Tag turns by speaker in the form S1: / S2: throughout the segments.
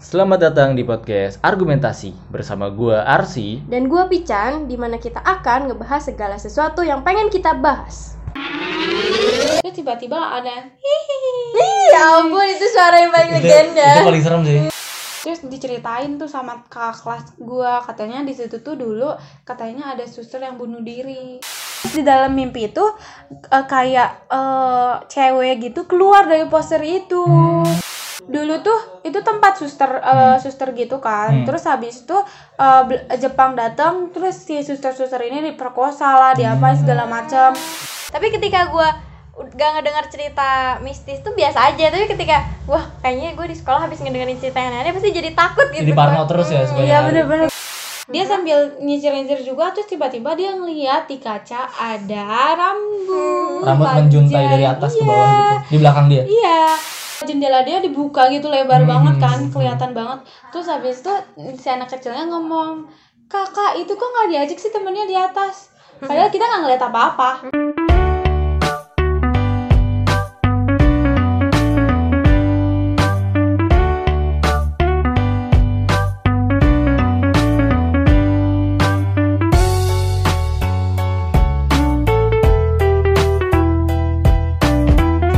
S1: Selamat datang di podcast Argumentasi bersama gua Arsi.
S2: Dan gue Pican, di mana kita akan ngebahas segala sesuatu yang pengen kita bahas.
S3: Terus tiba-tiba ada hihihi.
S2: Ya ampun, itu suara yang paling legenda.
S1: itu paling serem sih.
S3: Terus diceritain tuh sama kakak kelas gua katanya di situ tuh dulu katanya ada suster yang bunuh diri. Di dalam mimpi itu eh, kayak eh, cewek gitu keluar dari poster itu. Dulu tuh itu tempat suster eh, suster gitu kan.
S1: Hmm.
S3: Terus habis itu Bel- Jepang datang terus si suster-suster ini diperkosa lah, diapain segala macam.
S2: Tapi ketika gue gak ngedengar cerita mistis tuh biasa aja. Tapi ketika, wah kayaknya gue di sekolah habis ngedengerin cerita yang aneh pasti jadi takut gitu.
S1: Jadi parno terus ya sebenarnya.
S3: Iya bener-bener Dia sambil nyicir-nyicir juga terus tiba-tiba dia ngeliat di kaca ada rambut
S1: Rambut
S3: panjang.
S1: menjuntai dari atas ke bawah
S3: Iya.
S1: gitu. Di belakang dia.
S3: Iya jendela dia dibuka gitu lebar
S1: Hmm,
S3: banget kan
S1: hmm,
S3: kelihatan banget. Terus habis itu si anak kecilnya ngomong kakak itu kok nggak diajak sih temennya di atas? Padahal kita nggak ngeliat apa-apa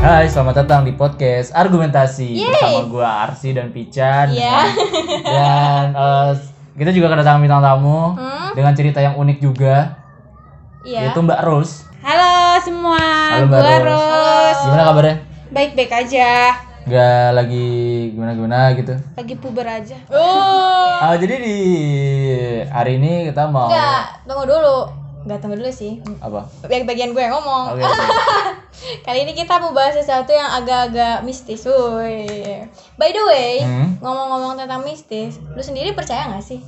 S1: Hai, selamat datang di podcast Argumentasi bersama gua Arsi dan Pican.
S2: Iya.
S1: Dan eh, kita juga kedatangan bintang tamu
S2: Hmm,
S1: dengan cerita yang unik juga,
S2: Iya.
S1: yaitu Mbak Rose.
S3: halo semua
S1: Halo, Mbak
S3: gua
S1: Ros.
S3: Ros
S1: Gimana kabarnya?
S3: baik-baik aja
S1: Gak lagi gimana-gimana gitu.
S3: lagi puber aja
S2: Oh.
S1: Ah, jadi di hari ini kita mau
S2: Enggak, tunggu dulu. Enggak tunggu dulu sih.
S1: apa?
S2: Bag bagian gue yang ngomong.
S1: Oke, oke.
S2: Kali ini kita mau bahas sesuatu yang agak-agak mistis. Woi. By the way,
S1: Hmm.
S2: ngomong-ngomong tentang mistis, lu sendiri percaya nggak sih?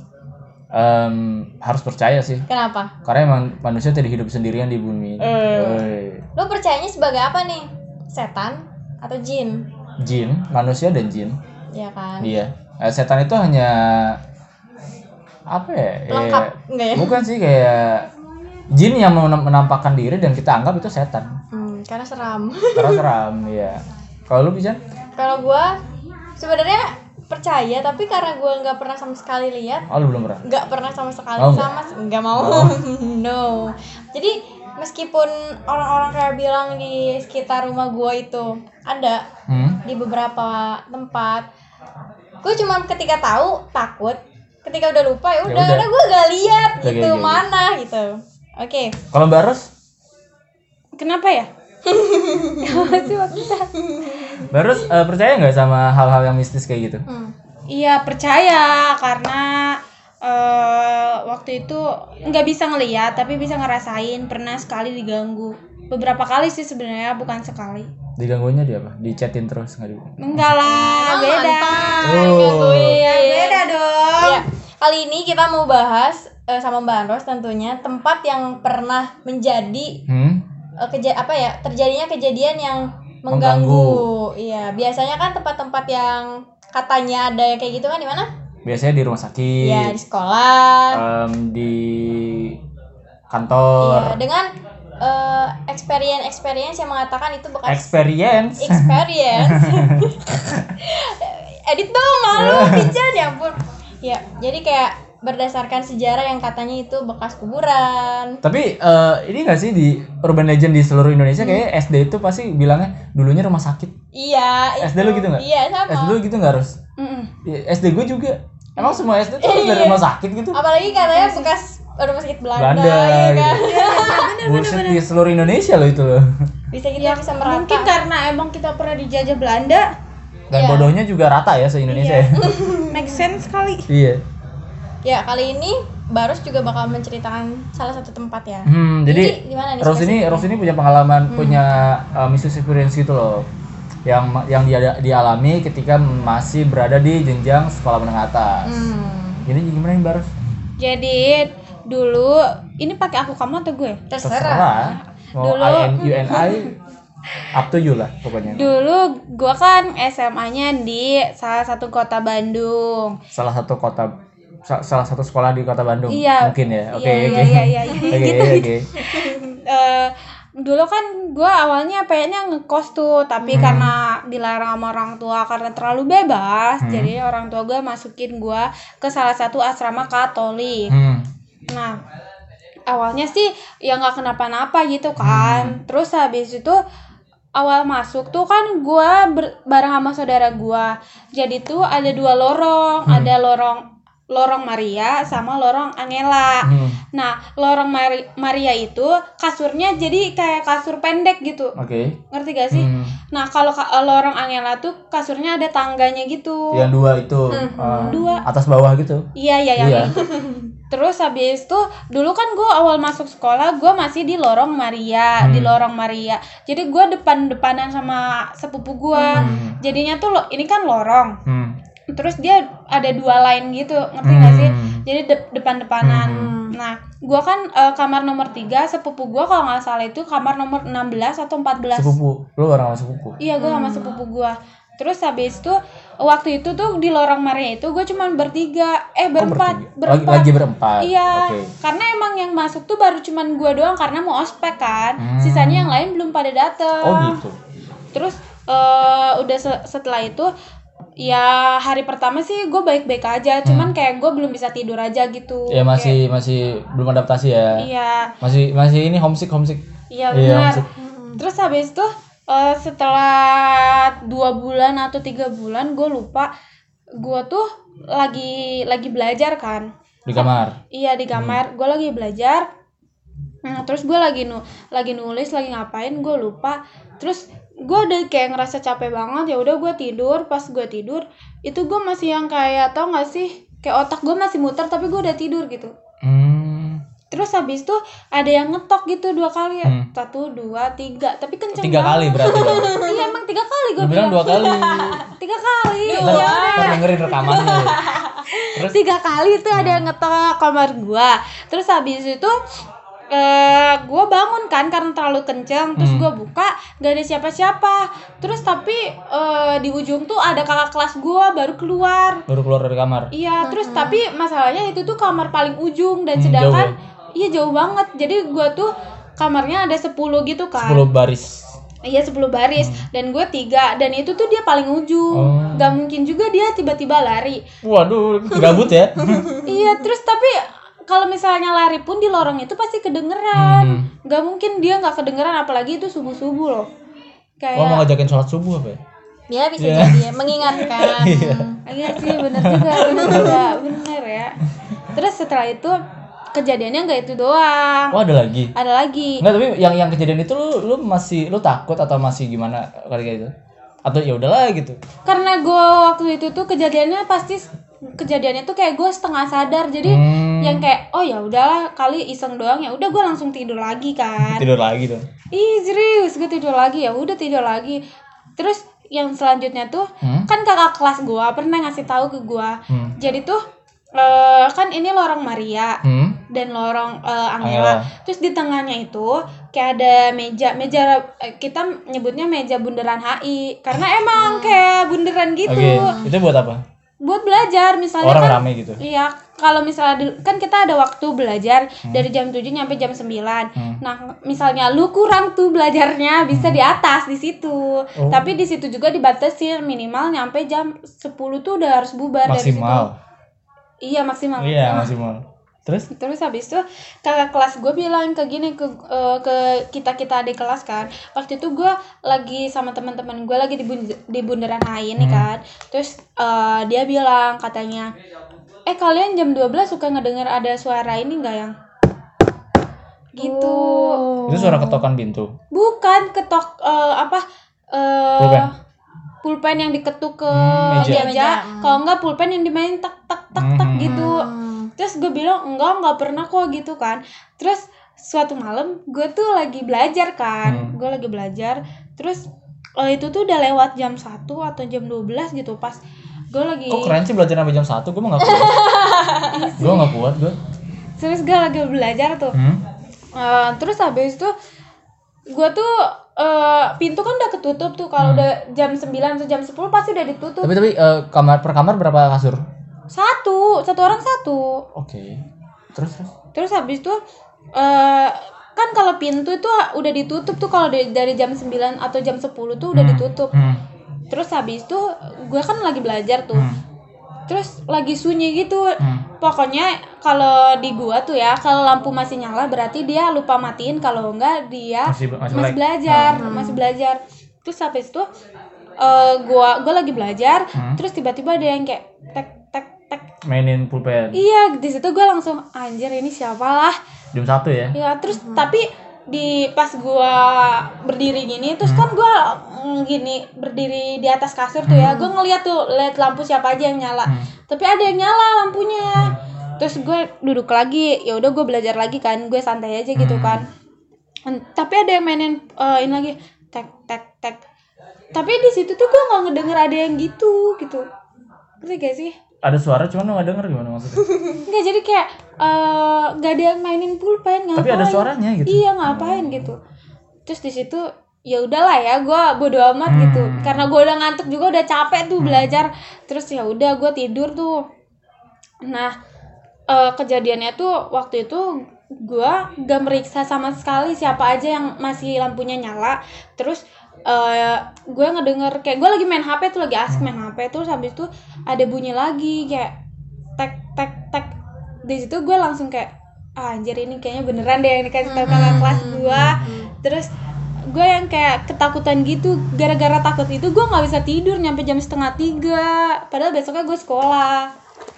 S1: Em, harus percaya sih.
S2: Kenapa?
S1: Karena emang manusia tidak hidup sendirian di bumi. ini. Woi.
S2: Lu percayanya sebagai apa nih? Setan atau jin?
S1: Jin, manusia dan jin.
S2: Ya kan?
S1: Iya. Eh, setan itu hanya apa ya? Eh,
S2: enggak ya?
S1: bukan sih kayak jin yang menam- menampakkan diri dan kita anggap itu setan.
S2: Hmm, karena seram.
S1: Karena seram, ya. Kalau lu bisa?
S2: Kalau gua sebenarnya percaya, tapi karena gua nggak pernah sama sekali lihat,
S1: Oh, lu belum pernah.
S2: nggak pernah sama sekali
S1: Oh,
S2: sama nggak mau
S1: Oh.
S2: no jadi meskipun orang-orang kayak bilang di sekitar rumah gua itu ada
S1: Hmm?
S2: di beberapa tempat gue cuma ketika tahu takut ketika udah lupa ya
S1: Ya
S2: udah
S1: udah.
S2: karena gue gak lihat gitu
S1: oke, oke.
S2: mana gitu oke
S1: Kalau Mbak Ros?
S3: kenapa ya
S1: Ros eh, percaya nggak sama hal-hal yang mistis kayak gitu?
S2: Hmm.
S3: Iya percaya karena eh waktu itu nggak bisa ngeliat tapi bisa ngerasain pernah sekali diganggu beberapa kali sih sebenarnya bukan sekali
S1: Diganggunya di apa? Dichatin terus nggak di?
S3: enggak lah
S2: Emang
S3: beda
S1: Oh.
S2: gangguin.
S3: beda dong
S2: Ya, kali ini kita mau bahas eh, sama Mbak Ros tentunya tempat yang pernah menjadi
S1: Hmm?
S2: Eh, keja apa ya terjadinya kejadian yang
S1: Mengganggu.
S2: mengganggu. Iya, biasanya kan tempat-tempat yang katanya ada yang kayak gitu kan di mana?
S1: Biasanya di rumah sakit,
S2: Iya, di sekolah.
S1: em, di kantor,
S2: Iya, dengan eh, experience experience yang mengatakan itu bekas
S1: experience.
S2: experience. Edit dong, malu pijan ya ampun. Ya, jadi kayak berdasarkan sejarah yang katanya itu bekas kuburan.
S1: Tapi eh, ini nggak sih di urban legend di seluruh Indonesia kayak SD itu pasti bilangnya dulunya rumah sakit.
S2: Iya,
S1: SD lu gitu nggak?
S2: Iya, sama.
S1: SD lu gitu nggak harus?
S3: Mm-mm.
S1: SD gue juga. Emang semua SD tuh harus dari
S2: Iya.
S1: rumah sakit gitu?
S2: Apalagi katanya bekas rumah sakit Belanda,
S1: Belanda,
S2: ya kan?
S1: gitu. Bullshit di seluruh Indonesia loh itu loh.
S2: bisa gitu bisa merata.
S3: mungkin karena emang kita pernah dijajah Belanda
S1: Dan
S2: Iya.
S1: bodohnya juga rata ya se Indonesia ya.
S3: make sense sekali
S1: iya.
S2: Ya, kali ini Barus juga bakal menceritakan salah satu tempat ya.
S1: Hmm, jadi
S2: gimana nih?
S1: Rose ini? Rose ini punya pengalaman, punya uh, mistis experience gitu loh. Yang yang dia dialami ketika masih berada di jenjang sekolah menengah atas.
S2: Hmm,
S1: Ini gimana nih Barus?
S3: jadi dulu ini pakai aku kamu atau gue
S2: terserah.
S1: Terserah. Mau
S3: Dulu-
S1: I N U N I up to you lah pokoknya.
S3: dulu gua kan SMA-nya di salah satu kota Bandung
S1: Salah satu kota salah satu sekolah di kota Bandung
S3: Iya.
S1: mungkin ya. Oke,
S3: Iya,
S1: oke.
S3: iya, iya,
S1: Oke,
S3: gitu,
S1: oke.
S3: eh dulu kan gue awalnya pengennya ngekos tuh tapi
S1: Hmm.
S3: karena dilarang sama orang tua karena terlalu bebas
S1: Hmm.
S3: jadi orang tua gue masukin gue ke salah satu asrama Katolik
S1: Hmm.
S3: nah awalnya sih ya nggak kenapa-napa gitu kan terus habis itu awal masuk tuh kan gue bareng sama saudara gue jadi tuh ada dua lorong
S1: Hmm.
S3: ada lorong lorong Maria sama lorong Angela
S1: Hmm.
S3: nah lorong Mari- Maria itu kasurnya jadi kayak kasur pendek gitu
S1: Oke.
S3: ngerti gak sih
S1: Hmm.
S3: nah kalau ka- lorong Angela tuh kasurnya ada tangganya gitu
S1: Yang dua itu
S2: Hmm.
S1: eh,
S3: Dua.
S1: atas bawah gitu.
S3: iya iya yang
S1: Iya.
S3: itu terus habis itu dulu kan gue awal masuk sekolah gue masih di lorong Maria
S1: Hmm.
S3: di lorong Maria jadi gue depan depanan sama sepupu gue
S1: Hmm.
S3: jadinya tuh lo ini kan lorong
S1: Hmm.
S3: Terus dia ada dua line gitu ngerti gak sih
S1: Hmm.
S3: jadi de- depan depanan
S2: Hmm.
S3: nah gue kan eh, kamar nomor 3 sepupu gue kalau nggak salah itu kamar nomor 16 atau 14
S1: Sepupu. Lu orang sama sepupu.
S3: Iya, gue sama sepupu gue. Terus habis itu waktu itu tuh di lorong Maria itu gue cuman bertiga, eh
S1: Oh,
S3: berempat,
S1: bertiga. Lagi,
S3: berempat.
S1: lagi berempat.
S3: Iya,
S1: Oke.
S3: karena emang yang masuk tuh baru cuman gue doang karena mau ospek kan.
S1: Hmm.
S3: Sisanya yang lain belum pada dateng.
S1: Oh gitu.
S3: Terus eh, udah se- setelah itu ya hari pertama sih gue baik-baik aja, cuman kayak gue belum bisa tidur aja gitu.
S1: Hmm. Ya masih masih belum adaptasi ya.
S3: Kayak- iya.
S1: Masih masih ini homesick homesick.
S3: Iya
S1: Iya,
S3: benar.
S1: maksud-
S3: Terus habis itu eh, setelah dua bulan atau tiga bulan gue lupa gue tuh lagi lagi belajar kan.
S1: di kamar.
S3: Iya di kamar gue lagi belajar. Nah, terus gue lagi nu lagi nulis lagi ngapain gue lupa. Terus gue udah kayak ngerasa capek banget ya udah gue tidur pas gue tidur itu gue masih yang kayak tau gak sih kayak otak gue masih muter tapi gue udah tidur gitu
S1: Hmm.
S3: terus habis itu ada yang ngetok gitu dua kali ya
S1: Hmm.
S3: satu dua tiga tapi kenceng
S1: Tiga kali
S3: banget.
S1: berarti dong.
S3: iya emang tiga kali gue
S1: bilang dua kali.
S3: tiga kali ya
S1: ntar dengerin rekamannya. Terus
S3: tiga kali itu ada yang ngetok kamar gua terus habis itu eh gue bangun kan karena terlalu kenceng terus
S1: Hmm.
S3: gue buka gak ada siapa-siapa terus tapi eh, di ujung tuh ada kakak kelas gua baru keluar
S1: baru keluar dari kamar.
S3: Iya, terus tapi masalahnya itu tuh kamar paling ujung dan
S1: Hmm,
S3: sedangkan
S1: jauh
S3: iya jauh banget. Jadi gua tuh kamarnya ada 10 gitu kan.
S1: 10 baris.
S3: Iya 10 baris dan gue tiga dan itu tuh dia paling ujung.
S1: Oh.
S3: Gak mungkin juga dia tiba-tiba lari.
S1: Waduh, gabut ya.
S3: iya, terus tapi kalau misalnya lari pun di lorong itu pasti kedengeran.
S1: Hmm.
S3: Gak mungkin dia nggak kedengeran apalagi itu subuh-subuh loh. Kayak
S1: Oh, mau ngajakin sholat subuh apa ya?
S2: Ya bisa
S1: Iya.
S2: jadi ya, mengingatkan.
S3: Iya sih bener juga bener juga bener ya. Terus setelah itu kejadiannya nggak itu doang.
S1: Oh, ada lagi.
S3: Ada lagi.
S1: Enggak, tapi yang yang kejadian itu lu lu masih lu takut atau masih gimana kali itu? Atau ya udahlah gitu.
S3: Karena gue waktu itu tuh kejadiannya pasti kejadiannya tuh kayak gue setengah sadar jadi
S1: Hmm.
S3: yang kayak oh ya udahlah kali iseng doang ya udah gue langsung tidur lagi kan.
S1: Tidur lagi dong.
S3: Ih serius gue tidur lagi ya udah tidur lagi. Terus yang selanjutnya tuh
S1: Hmm?
S3: kan kakak kelas gue pernah ngasih tahu ke gue.
S1: Hmm.
S3: Jadi tuh eh, kan ini lorong Maria.
S1: Hmm?
S3: dan lorong eh,
S1: Angela.
S3: Terus di tengahnya itu kayak ada meja, meja eh, kita nyebutnya meja bundaran HI karena emang kayak bundaran gitu.
S1: Oke, itu buat apa?
S3: Buat belajar misalnya
S1: Orang
S3: kan
S1: rame gitu.
S3: Iya, kalau misalnya di- kan kita ada waktu belajar dari jam 7 sampai jam 9.
S1: Hmm.
S3: Nah, misalnya lu kurang tuh belajarnya bisa di atas di situ.
S1: Oh.
S3: Tapi di situ juga dibatasin minimal nyampe jam 10 tuh udah harus bubar dari situ.
S1: Maksimal.
S3: Iya, maksimal.
S1: Iya, maksimal. Terus?
S3: Terus habis itu kakak kelas gue bilang ke gini ke eh, ke kita kita adik kelas kan. Waktu itu gue lagi sama teman-teman gue lagi di, bun- di bundaran HI nih
S1: Hmm.
S3: kan. Terus eh, dia bilang katanya, eh kalian jam 12 suka ngedengar ada suara ini nggak yang gitu?
S1: Itu suara ketokan pintu.
S3: Bukan ketok eh, apa? eh,
S1: Pulpen.
S3: pulpen yang diketuk ke
S1: Hmm, meja.
S3: meja,
S2: Meja.
S3: kalau enggak pulpen yang dimain tak tak tak tak
S1: Hmm.
S3: gitu
S2: Hmm.
S3: Terus gue bilang enggak enggak pernah kok gitu kan terus suatu malam gue tuh lagi belajar kan
S1: Hmm.
S3: gue lagi belajar terus eh, itu tuh udah lewat jam 1 atau jam 12 gitu pas gue lagi
S1: Kok keren sih belajar sampai jam 1? Gue mah gak kuat. gue gak kuat gue.
S3: terus gue lagi belajar tuh
S1: Hmm?
S3: Eh, terus habis itu gue tuh eh, pintu kan udah ketutup tuh kalau
S1: Hmm.
S3: udah jam 9 atau jam 10 pasti udah ditutup
S1: Tapi tapi eh, kamar per kamar berapa kasur?
S3: Satu satu orang satu
S1: Oke. Terus terus.
S3: Terus habis itu eh kan kalau pintu itu udah ditutup tuh kalau dari, dari jam 9 atau jam 10 tuh udah
S1: Hmm.
S3: ditutup.
S1: Hmm.
S3: terus habis itu gue kan lagi belajar tuh
S1: Hmm.
S3: terus lagi sunyi gitu
S1: Hmm.
S3: pokoknya kalau di gua tuh ya kalau lampu masih nyala berarti dia lupa matiin kalau enggak dia
S1: Masih- masih
S3: masih, belajar masih belajar terus habis itu eh, gua gua lagi belajar
S1: Hmm.
S3: terus tiba-tiba ada yang kayak tek
S1: Mainin pulpen.
S3: iya di situ gua langsung anjir ini siapa lah
S1: Jam satu ya.
S3: ya terus tapi di pas gua berdiri gini terus
S1: Hmm.
S3: kan gua mm, gini berdiri di atas kasur tuh ya gua ngeliat tuh lihat lampu siapa aja yang nyala
S1: Hmm.
S3: tapi ada yang nyala lampunya terus gue duduk lagi ya udah gue belajar lagi kan gue santai aja gitu
S1: Hmm.
S3: kan tapi ada yang mainin eh, ini lagi tek tek tek tapi di situ tuh gue nggak ngedenger ada yang gitu gitu ngerti gak sih
S1: Ada suara cuman lu gak denger gimana maksudnya?
S3: Enggak jadi kayak eh, nggak ada yang mainin pulpen ngapain?
S1: Tapi ada suaranya gitu.
S3: iya ngapain gitu. Terus di situ ya udahlah ya gue bodo amat
S1: Hmm.
S3: gitu. Karena gue udah ngantuk juga udah capek tuh belajar. Terus ya udah gue tidur tuh. Nah eh, kejadiannya tuh waktu itu gue gak meriksa sama sekali siapa aja yang masih lampunya nyala. Terus eh gue ngedenger kayak gue lagi main hp tuh lagi asik main hp terus habis itu ada bunyi lagi kayak tek tek tek. Di situ gue langsung kayak ah, anjir ini kayaknya beneran deh yang dikasih tau kakak kelas gue terus gue yang kayak ketakutan gitu gara-gara takut itu gue nggak bisa tidur nyampe jam setengah tiga. Padahal besoknya gue sekolah.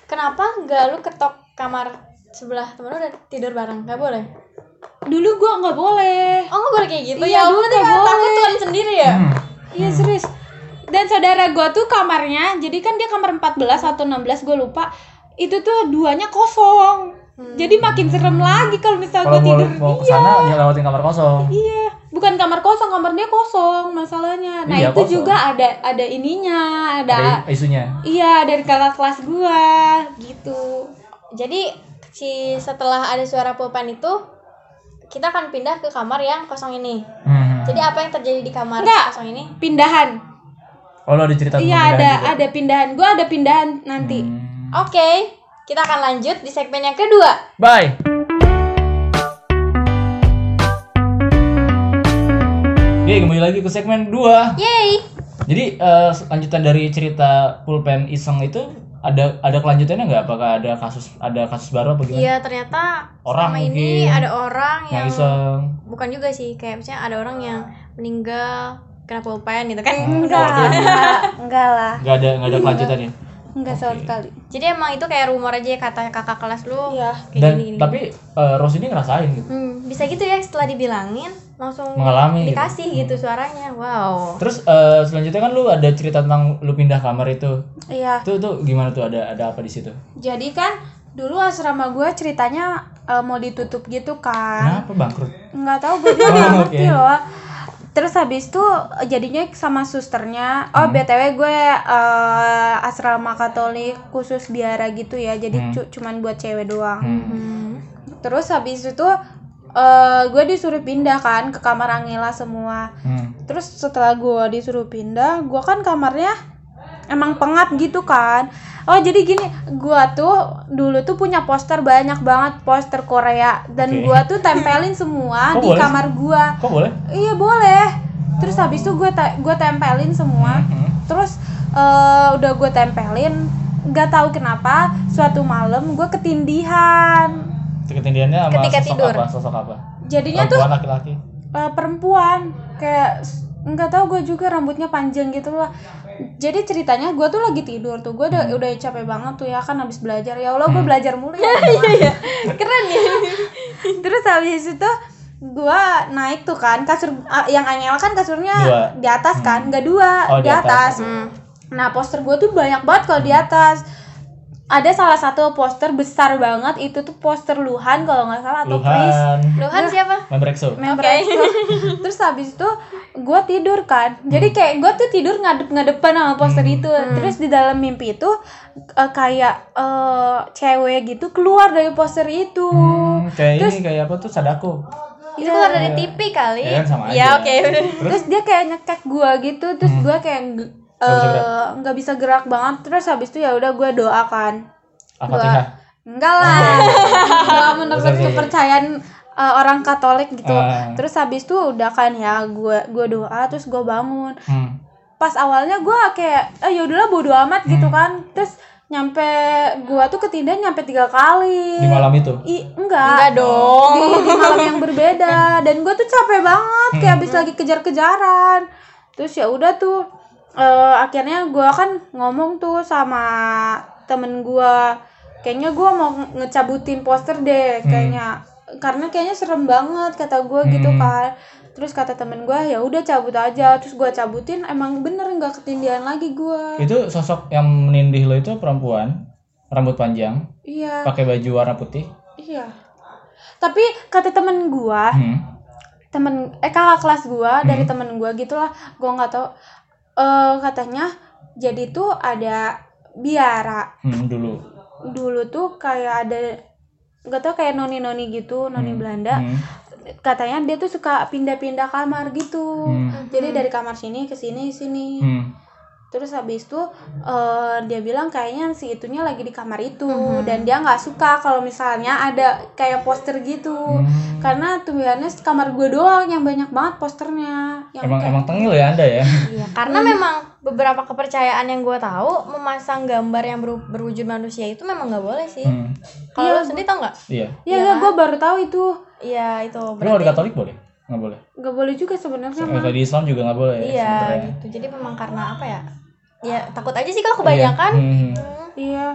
S2: Kenapa nggak lu ketok kamar sebelah temen lu dan tidur bareng? Nggak boleh?
S3: Dulu gue nggak boleh
S2: Oh nggak boleh kayak gitu
S3: Iya,
S2: ya?
S3: dulu nggak
S2: kan takut
S3: boleh.
S2: Tuhan sendiri ya?
S1: Hmm.
S3: iya serius dan saudara gue tuh kamarnya jadi kan dia kamar 14 atau 16 gue lupa itu tuh duanya kosong jadi makin serem lagi kalau misalnya
S1: Kalau
S3: gue
S1: mau
S3: tidur
S1: mau ke
S3: iya
S1: sana ya lewatin kamar kosong.
S3: iya bukan kamar kosong kamar dia kosong masalahnya nah
S1: Iya,
S3: itu
S1: kosong.
S3: juga ada ada ininya ada,
S1: Ada isunya.
S3: iya dari kakak kelas gua gitu
S2: Jadi si setelah ada suara pulpen itu kita akan pindah ke kamar yang kosong ini.
S1: Hmm.
S2: Jadi apa yang terjadi di kamar
S3: Nggak.
S2: kosong ini?
S3: pindahan
S1: Oh, lu ada cerita
S3: iya ada
S1: juga?
S3: ada pindahan gua ada pindahan nanti
S1: Hmm.
S2: Oke, kita akan lanjut di segmen yang kedua.
S1: Bye. Oke, kembali lagi ke segmen 2.
S2: Yay!
S1: Jadi eh, lanjutan dari cerita pulpen iseng itu ada ada kelanjutannya nggak? Apakah ada kasus ada kasus baru apa gimana?
S2: Iya ternyata
S1: Orang
S2: ini
S1: mungkin.
S2: ada orang
S1: Yang
S2: yang
S1: iseng.
S2: bukan juga sih kayak misalnya ada orang yang meninggal kena pulpen gitu kan
S3: enggak
S1: oh, jadi
S3: enggak, enggak lah
S1: nggak ada nggak ada kelanjutannya.
S3: Enggak sama
S1: Oke.
S3: sekali
S2: jadi emang itu kayak rumor aja kata kakak kelas lu
S3: Iya.
S2: kayak
S1: Dan
S2: gini, gini.
S1: tapi eh, Rose ini ngerasain gitu.
S2: Hmm, bisa gitu ya setelah dibilangin langsung
S1: Mengalami gitu.
S2: dikasih gitu, suaranya wow
S1: Terus eh, selanjutnya kan lu ada cerita tentang lu pindah kamar itu.
S3: iya
S1: Itu tuh gimana tuh ada ada apa di situ?
S3: jadi kan dulu asrama gua ceritanya eh, mau ditutup gitu kan
S1: Kenapa bangkrut?
S3: nggak tahu gue juga
S1: Oh,
S3: ngerti
S1: oke.
S3: loh terus habis itu jadinya sama susternya oh
S1: Hmm.
S3: btw gue eh, asrama katolik khusus biara gitu ya jadi
S1: Hmm.
S3: cu- cuman buat cewek doang
S1: Hmm.
S2: Hmm.
S3: terus habis itu eh, gue disuruh pindah kan ke kamar Angela semua
S1: Hmm.
S3: terus setelah gue disuruh pindah gue kan kamarnya emang pengap gitu kan oh jadi gini gue tuh dulu tuh punya poster banyak banget poster Korea dan
S1: Oke.
S3: gua tuh tempelin semua
S1: Kok
S3: di
S1: boleh
S3: kamar gua
S1: Kok boleh?
S3: iya boleh terus habis itu gue gue tempelin semua
S1: Hmm.
S3: terus eh, udah gue tempelin nggak tahu kenapa suatu malam gue ketindihan
S1: Ketindihannya sama
S2: Ketika
S1: sosok
S2: tidur.
S1: apa? Sosok apa?
S3: jadinya tuh
S1: Perempuan laki-laki.
S3: eh, perempuan kayak nggak tahu gue juga rambutnya panjang gitu lah jadi ceritanya gue tuh lagi tidur tuh gue udah udah capek banget tuh ya kan habis belajar ya allah gue
S1: Hmm.
S3: belajar mulu ya
S2: keren ya
S3: terus habis itu gue naik tuh kan kasur ah, yang Angela kan kasurnya
S1: Dua.
S3: di atas kan nggak dua
S1: Oh,
S3: di,
S1: di
S3: atas,
S1: atas.
S2: Hmm.
S3: nah poster gue tuh banyak banget kalau di atas ada salah satu poster besar banget itu tuh poster Luhan kalau nggak salah atau Chris
S1: Luhan.
S2: Luhan siapa
S1: Member EXO.
S3: member
S2: Oke.
S3: EXO. terus habis itu gue tidur kan
S1: Hmm.
S3: jadi kayak gue tuh tidur ngadep ngadepan sama poster itu terus di dalam mimpi itu eh, kayak eh, cewek gitu keluar dari poster itu
S1: Hmm, kayak
S3: Terus-
S1: ini kayak apa tuh Sadako.
S2: itu keluar dari TV kali
S1: Ya kan sama
S2: ya oke
S3: terus dia kayak nyekek gue gitu terus
S1: Hmm.
S3: gue kayak
S1: Nggak bisa
S3: eh, nggak bisa gerak banget. Terus habis itu ya udah gue doakan
S1: Al-Fatihah.
S3: enggak lah. Nggak menurut
S1: Sorry, sorry.
S3: kepercayaan eh, orang Katolik gitu.
S1: Ah.
S3: terus habis itu udah kan ya gue gue doa terus gue bangun.
S1: Hmm.
S3: pas awalnya gue kayak eh yaudahlah bodo amat gitu kan. Terus nyampe gue tuh ketindihan nyampe tiga kali.
S1: Di malam itu.
S3: I,
S2: Enggak.
S3: Enggak
S2: dong.
S3: di, di malam yang berbeda. Dan gue tuh capek banget kayak habis lagi kejar-kejaran. Terus ya udah tuh eh, akhirnya gue kan ngomong tuh sama temen gue kayaknya gue mau nge- ngecabutin poster deh kayaknya. Karena kayaknya serem banget kata gue gitu
S1: Hmm.
S3: kan. Terus kata temen gue ya udah cabut aja. Terus gue cabutin emang bener nggak ketindihan lagi gue
S1: Itu sosok yang menindih lo itu perempuan, rambut panjang,
S3: iya.
S1: pakai baju warna putih.
S3: iya. Tapi kata temen gue
S1: Hmm.
S3: temen eh kakak kelas gua dari temen gua gitulah gua nggak tahu eh katanya jadi tuh ada biara
S1: Hmm, dulu.
S3: dulu tuh kayak ada nggak tahu kayak noni noni gitu noni Belanda
S1: Hmm.
S3: katanya dia tuh suka pindah-pindah kamar gitu
S1: Hmm.
S3: jadi dari kamar sini ke sini sini
S1: Hmm.
S3: Terus habis itu eh, dia bilang kayaknya si itunya lagi di kamar itu dan dia nggak suka kalau misalnya ada kayak poster gitu
S1: Hmm.
S3: karena tulisannya kamar gue doang yang banyak banget posternya yang
S1: Emang
S3: kayak-
S1: emang tengil ya anda ya.
S2: Iya, karena memang beberapa kepercayaan yang gue tahu memasang gambar yang beru- berwujud manusia itu memang nggak boleh sih.
S1: Hmm.
S2: Kalau lo sendiri tau nggak?
S1: Iya.
S3: Iya, ya, gue baru tahu itu.
S2: Iya itu berarti.
S1: kalau di Katolik boleh? Nggak boleh.
S3: Gak boleh juga sebenarnya mah.
S1: Di Islam juga nggak boleh.
S2: Iya
S1: sebenarnya.
S2: gitu. Jadi memang karena apa ya? Ya takut aja sih kalau kebanyakan.
S1: Iya. Hmm.
S3: Iya.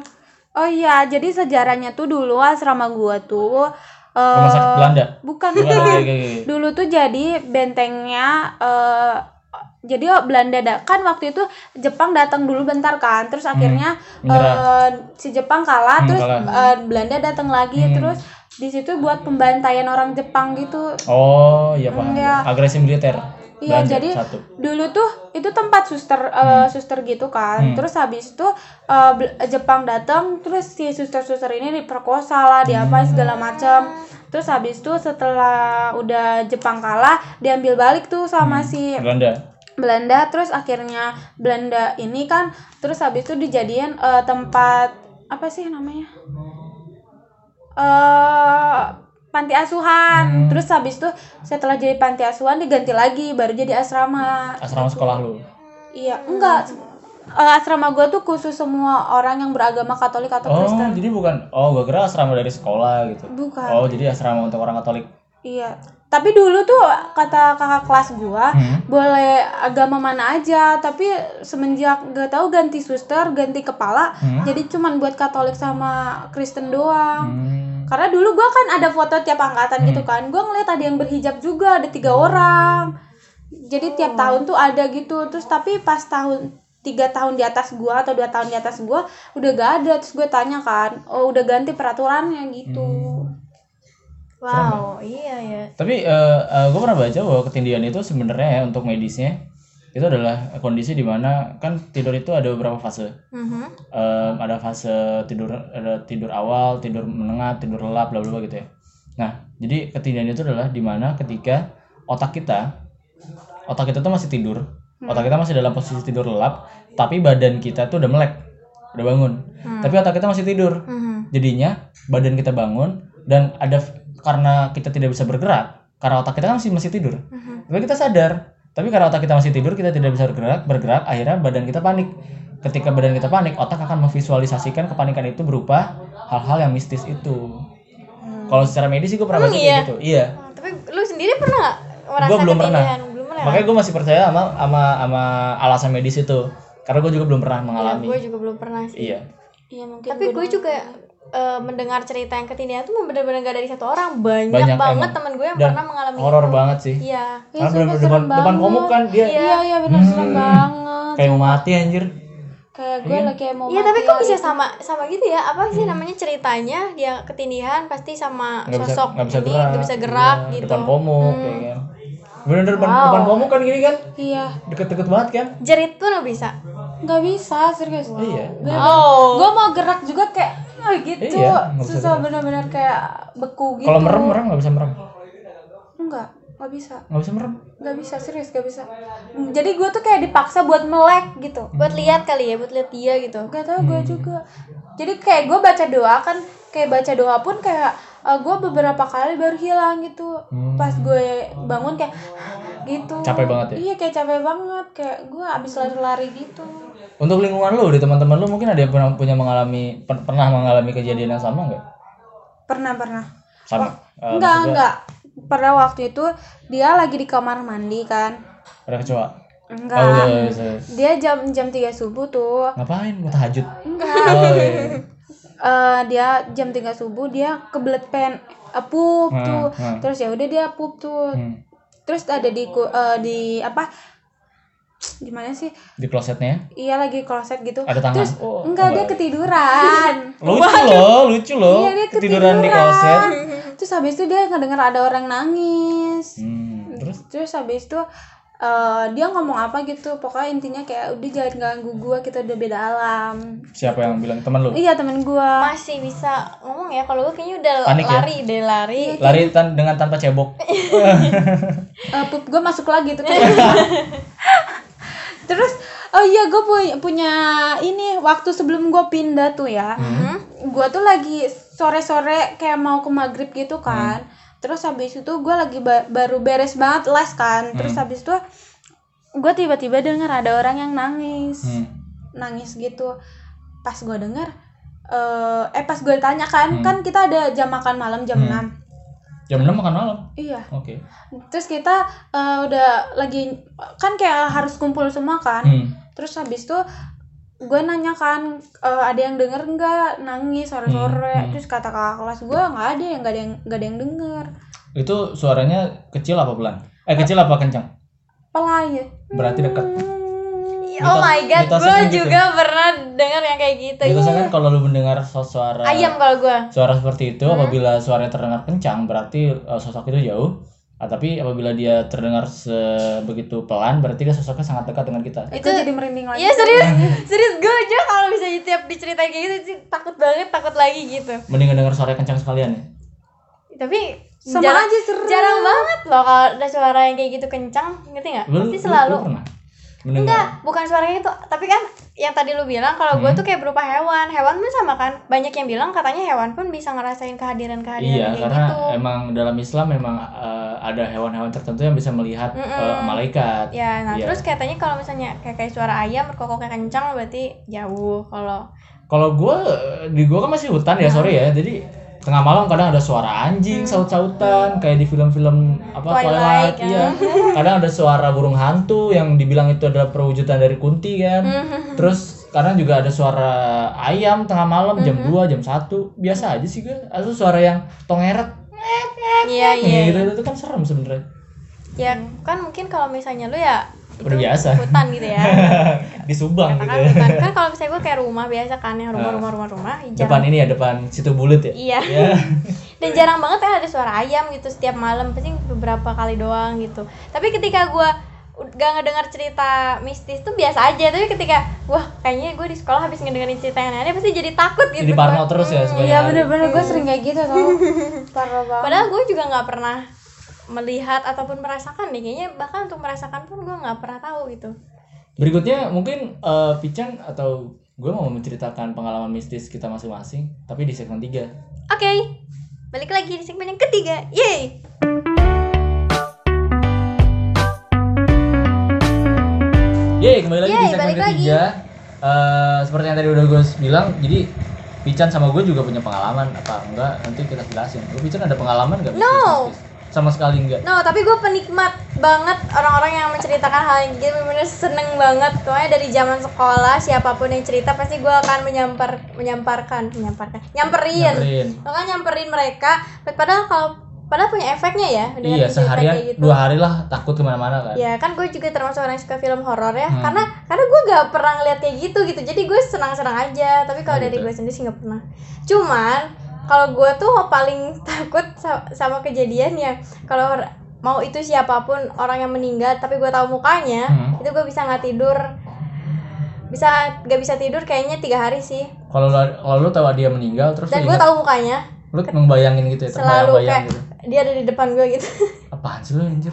S3: Oh iya, jadi sejarahnya tuh dulu asrama gua tuh eh
S1: Rumah sakit Belanda.
S3: bukan
S1: oke, oke, oke.
S3: Dulu tuh jadi bentengnya eh jadi oh, Belanda da- kan waktu itu Jepang datang dulu bentar kan, terus akhirnya
S1: menyerah.
S3: eh, si Jepang kalah,
S1: Hmm,
S3: terus
S1: kalah.
S3: eh, Belanda datang lagi,
S1: Hmm.
S3: terus di situ buat pembantaian orang Jepang gitu.
S1: Oh, iya paham.
S3: Iya.
S1: Agresi militer.
S3: Iya, jadi
S1: satu.
S3: dulu tuh itu tempat suster eh, suster gitu kan.
S1: Hmm.
S3: Terus habis itu Bel- Jepang datang, terus si suster-suster ini diperkosa lah, diapain segala macam. Terus habis itu setelah udah Jepang kalah, diambil balik tuh sama si
S1: Belanda.
S3: Belanda. Terus akhirnya Belanda ini kan, terus habis itu dijadiin eh, tempat apa sih namanya? Eh panti asuhan.
S1: Hmm.
S3: Terus habis itu setelah jadi panti asuhan diganti lagi baru jadi asrama.
S1: Asrama sekolah lu.
S3: Iya, enggak. Eh, asrama gue tuh khusus semua orang yang beragama Katolik atau
S1: Oh,
S3: Kristen.
S1: jadi bukan. Oh, gua kira asrama dari sekolah gitu.
S3: Bukan.
S1: Oh, jadi asrama untuk orang Katolik.
S3: Iya. Tapi dulu tuh kata kakak kelas gua
S1: Hmm.
S3: boleh agama mana aja, tapi semenjak gak tahu ganti suster, ganti kepala,
S1: Hmm.
S3: jadi cuman buat Katolik sama Kristen doang.
S1: Hmm.
S3: Karena dulu gua kan ada foto tiap angkatan gitu kan, gua ngeliat ada yang berhijab juga, ada tiga orang. Jadi tiap tahun tuh ada gitu, terus tapi pas tahun tiga tahun di atas gua atau dua tahun di atas gua udah gak ada, terus gue tanya kan, oh udah ganti peraturannya gitu.
S2: Wow, iya ya.
S1: Tapi gue pernah baca bahwa ketindihan itu sebenarnya ya untuk medisnya itu adalah kondisi di mana kan tidur itu ada beberapa fase.
S2: Mhm.
S1: Em, ada fase tidur ada tidur awal, tidur menengah, tidur lelap, bla bla gitu ya. Nah, jadi ketindihan itu adalah di mana ketika otak kita otak kita tuh masih tidur, otak kita masih dalam posisi tidur lelap, tapi badan kita tuh udah melek, udah bangun. Tapi otak kita masih tidur.
S2: Mhm.
S1: Jadinya badan kita bangun dan ada karena kita tidak bisa bergerak, karena otak kita kan masih masih tidur. Tapi kita sadar. Tapi karena otak kita masih tidur, kita tidak bisa bergerak, bergerak, akhirnya badan kita panik. Ketika badan kita panik, otak akan memvisualisasikan kepanikan itu berupa hal-hal yang mistis itu. Kalau secara medis sih gue pernah baca kayak
S2: iya?
S1: gitu. Iya.
S2: Tapi lu sendiri pernah nggak merasa
S1: Gue belum pernah.
S2: Belum pernah.
S1: Makanya gue masih percaya sama sama sama alasan medis itu. Karena gue juga belum pernah mengalami.
S2: gue juga belum pernah sih.
S1: Iya.
S3: Iya mungkin.
S2: Tapi gue juga eh, mendengar cerita yang ketindihan tuh bener-bener gak dari satu orang, banyak,
S1: Banyak
S2: banget
S1: emang.
S2: temen gue yang
S1: Dan
S2: pernah mengalami
S1: Horor
S2: itu.
S1: banget sih.
S2: Iya.
S1: Karena
S3: sumpah
S1: bener-bener
S3: serem
S1: depan, depan komuk kan dia
S3: Iya iya benar serem banget.
S1: kayak mau mati anjir.
S3: Kayak gue lagi kayak mau
S2: Iya tapi kok
S3: lagi.
S2: bisa sama sama gitu ya? Apa sih namanya ceritanya dia ketindihan pasti sama
S1: bisa
S2: sosok
S1: nggak bisa
S2: ini
S1: gerak
S2: nggak bisa gerak
S1: Iya,
S2: gitu.
S1: depan komuk kayak kan bener depan
S2: Wow.
S1: depan komuk kan gini kan
S3: Iya.
S1: deket-deket banget kan
S2: Jerit pun nggak bisa.
S3: Nggak bisa serius.
S1: iya
S2: Oh.
S3: Gue mau gerak juga kayak ah, gitu.
S1: Iya, nggak
S3: Susah benar-benar kayak beku gitu.
S1: kalau merem merem nggak bisa merem
S3: Enggak, nggak bisa.
S1: nggak bisa merem
S3: Nggak bisa serius nggak bisa. Jadi gue tuh kayak dipaksa buat melek gitu.
S2: Buat lihat kali ya, buat lihat dia gitu.
S3: Gak tau gue juga. Jadi kayak gue baca doa kan kayak baca doa pun kayak gue beberapa kali baru hilang gitu.
S1: Hmm.
S3: Pas gue bangun kayak gitu
S1: Capek banget ya?
S3: iya kayak capek banget kayak gue abis lari-lari gitu
S1: Untuk lingkungan lu, di teman-teman lu mungkin ada yang pernah punya mengalami per- pernah mengalami kejadian yang sama nggak?
S3: pernah pernah
S1: Sama. Eh,
S3: enggak
S1: maksudnya
S3: enggak pada waktu itu dia lagi di kamar mandi kan
S1: Ada kecoa.
S3: enggak
S1: Oh, iya, iya, iya.
S3: dia jam jam 3 subuh tuh
S1: Ngapain? Mau tahajud?
S3: enggak
S1: Oh, iya.
S3: Eh, dia jam 3 subuh dia kebelet pen eh, pup
S1: Hmm,
S3: tuh
S1: hmm.
S3: terus ya udah dia pup tuh
S1: Hmm.
S3: Terus ada di ku- eh, di apa gimana sih
S1: Di klosetnya?
S3: iya lagi kloset gitu
S1: Ada tangan?
S3: terus
S1: Oh,
S3: enggak dia
S1: enggak.
S3: ketiduran
S1: Lucu loh, lucu loh.
S3: Iya, dia
S1: Ketiduran di kloset.
S3: terus habis itu dia ngedenger ada orang nangis
S1: Hmm, terus
S3: terus habis itu eh, dia ngomong apa gitu. Pokoknya intinya kayak udah jangan ganggu gua kita udah beda alam.
S1: Siapa yang bilang? Teman lu?
S3: iya temen gua.
S2: Masih bisa ngomong ya kalau gue kayaknya udah
S1: Panik ya?
S2: lari deh lari.
S1: Lari tan dengan tanpa cebok.
S3: Eh, pup gua masuk lagi tuh terus oh iya gue punya punya ini waktu sebelum gua pindah tuh ya
S1: Hmm.
S3: gua tuh lagi sore-sore kayak mau ke maghrib gitu kan terus habis itu gua lagi ba- baru beres banget les kan terus habis itu gue tiba-tiba denger ada orang yang nangis
S1: Hmm.
S3: nangis gitu pas gue denger eh eh pas gue tanya kan
S1: Hmm.
S3: kan kita ada jam makan malam jam
S1: Hmm.
S3: 6
S1: Jam 6 makan malam.
S3: iya
S1: Oke.
S3: terus kita eh, udah lagi kan kayak harus kumpul semua kan
S1: Hmm.
S3: terus habis itu gue nanya kan eh, ada yang denger nggak nangis sore-sore
S1: Hmm, hmm.
S3: terus kata kakak kelas gue nggak ada yang nggak ada yang nggak ada yang denger
S1: Itu suaranya kecil apa pelan? Eh kecil apa kencang?
S3: pelai
S1: Berarti dekat.
S2: oh my god gue
S1: kan gitu.
S2: juga pernah dengar yang kayak gitu
S1: Biasanya kan kalau lu mendengar su- suara
S2: ayam kalau gue
S1: suara seperti itu apabila suaranya terdengar kencang berarti uh, sosok itu jauh. Ah, tapi apabila dia terdengar sebegitu pelan berarti dia sosoknya sangat dekat dengan kita.
S3: itu jadi merinding lagi
S2: Iya serius, serius gue aja kalau bisa tiap diceritain kayak gitu sih takut banget, takut lagi gitu.
S1: Mendingan dengar suara kencang sekalian ya.
S2: Tapi
S3: sama
S2: jarang,
S3: aja seru
S2: jarang banget loh kalau ada suara yang kayak gitu kencang, ngerti nggak?
S1: Lu,
S2: Pasti
S1: lu-
S2: selalu.
S1: lu pernah mendengar?
S2: Enggak, bukan suara kayak gitu. Tapi kan yang tadi lu bilang kalau gue
S1: Hmm.
S2: tuh kayak berupa hewan. Hewan pun sama kan. Banyak yang bilang katanya hewan pun bisa ngerasain kehadiran-kehadiran
S1: Iya,
S2: kayak
S1: karena
S2: gitu.
S1: emang dalam Islam memang uh, ada hewan-hewan tertentu yang bisa melihat uh,
S2: Mm-mm.
S1: malaikat.
S2: Ya, nah
S1: Iya.
S2: terus katanya kalau misalnya kayak kayak suara ayam berkokoknya kencang berarti jauh. Kalau
S1: Kalau gue di gue kan masih hutan ya sorry ya, jadi tengah malam kadang ada suara anjing saut-sautan kayak di film-film apa
S2: Twilight,
S1: Twilight,
S2: kan.
S1: iya. Kadang ada suara burung hantu yang dibilang itu adalah perwujudan dari kunti kan. Terus kadang juga ada suara ayam tengah malam jam 2, jam 1. Biasa aja sih gue. Atau suara yang tongeret
S2: iya iya.
S1: gitu itu kan serem sebenarnya.
S2: Ya kan mungkin kalau misalnya lu ya
S1: Udah biasa.
S2: hutan gitu ya.
S1: Di Subang gitu ya.
S2: kan kalau misalnya gue kayak rumah biasa kan yang rumah-rumah rumah-rumah
S1: Depan
S2: jarang.
S1: ini ya depan situ bulut ya.
S2: Iya.
S1: Ya.
S2: Dan jarang banget kan ada suara ayam gitu setiap malam pasti beberapa kali doang gitu. Tapi ketika gue gak ngedengar cerita mistis tuh biasa aja tapi ketika wah kayaknya gue di sekolah habis ngedengerin cerita yang aneh pasti jadi takut gitu
S1: Jadi parno terus ya sebanyak
S3: iya
S1: hari.
S3: bener-bener gue sering kayak gitu tau parah banget
S2: padahal gue juga nggak pernah melihat ataupun merasakan nih kayaknya bahkan untuk merasakan pun gue nggak pernah tahu gitu
S1: Berikutnya mungkin eh, Pican atau gue mau menceritakan pengalaman mistis kita masing-masing, tapi di segmen 3.
S2: oke balik lagi di segmen yang ketiga yeay
S1: Yeay, kembali lagi di
S2: Yeay,
S1: segmen
S2: balik lagi.
S1: ketiga. Eh, seperti yang tadi udah gue bilang, jadi Pican sama gue juga punya pengalaman apa enggak? Nanti kita jelasin. Lu Pican ada pengalaman nggak?
S2: No.
S1: mistis-mistis? Sama sekali enggak.
S2: No, tapi gue penikmat banget orang-orang yang menceritakan hal yang gitu bener-bener seneng banget. Pokoknya dari zaman sekolah siapa pun yang cerita pasti gue akan menyampar menyamparkan, menyamparkan, nyamperin.
S1: Nyamperin.
S2: Makanya nyamperin mereka. Padahal kalau padahal punya efeknya ya.
S1: Iya, seharian
S2: gitu.
S1: dua hari lah takut ke mana-mana kan.
S2: Ya kan gue juga termasuk orang yang suka film horor ya.
S1: Hmm.
S2: Karena karena gue gak pernah ngeliat kayak gitu gitu. Jadi gue senang-senang aja. Tapi kalau
S1: Oh,
S2: dari
S1: gitu.
S2: gue sendiri sih gak pernah. Cuman kalau gue tuh paling takut sa- sama kejadian ya kalau mau itu siapa pun orang yang meninggal tapi gue tahu mukanya
S1: Hmm.
S2: itu gue bisa nggak tidur bisa gak bisa tidur kayaknya tiga hari sih
S1: Kalau kalau lu tahu dia meninggal terus
S2: dan gue tahu mukanya
S1: lu membayangin gitu ya,
S2: selalu kayak
S1: gitu.
S2: dia ada di depan gue gitu
S1: Apaan sih lu anjir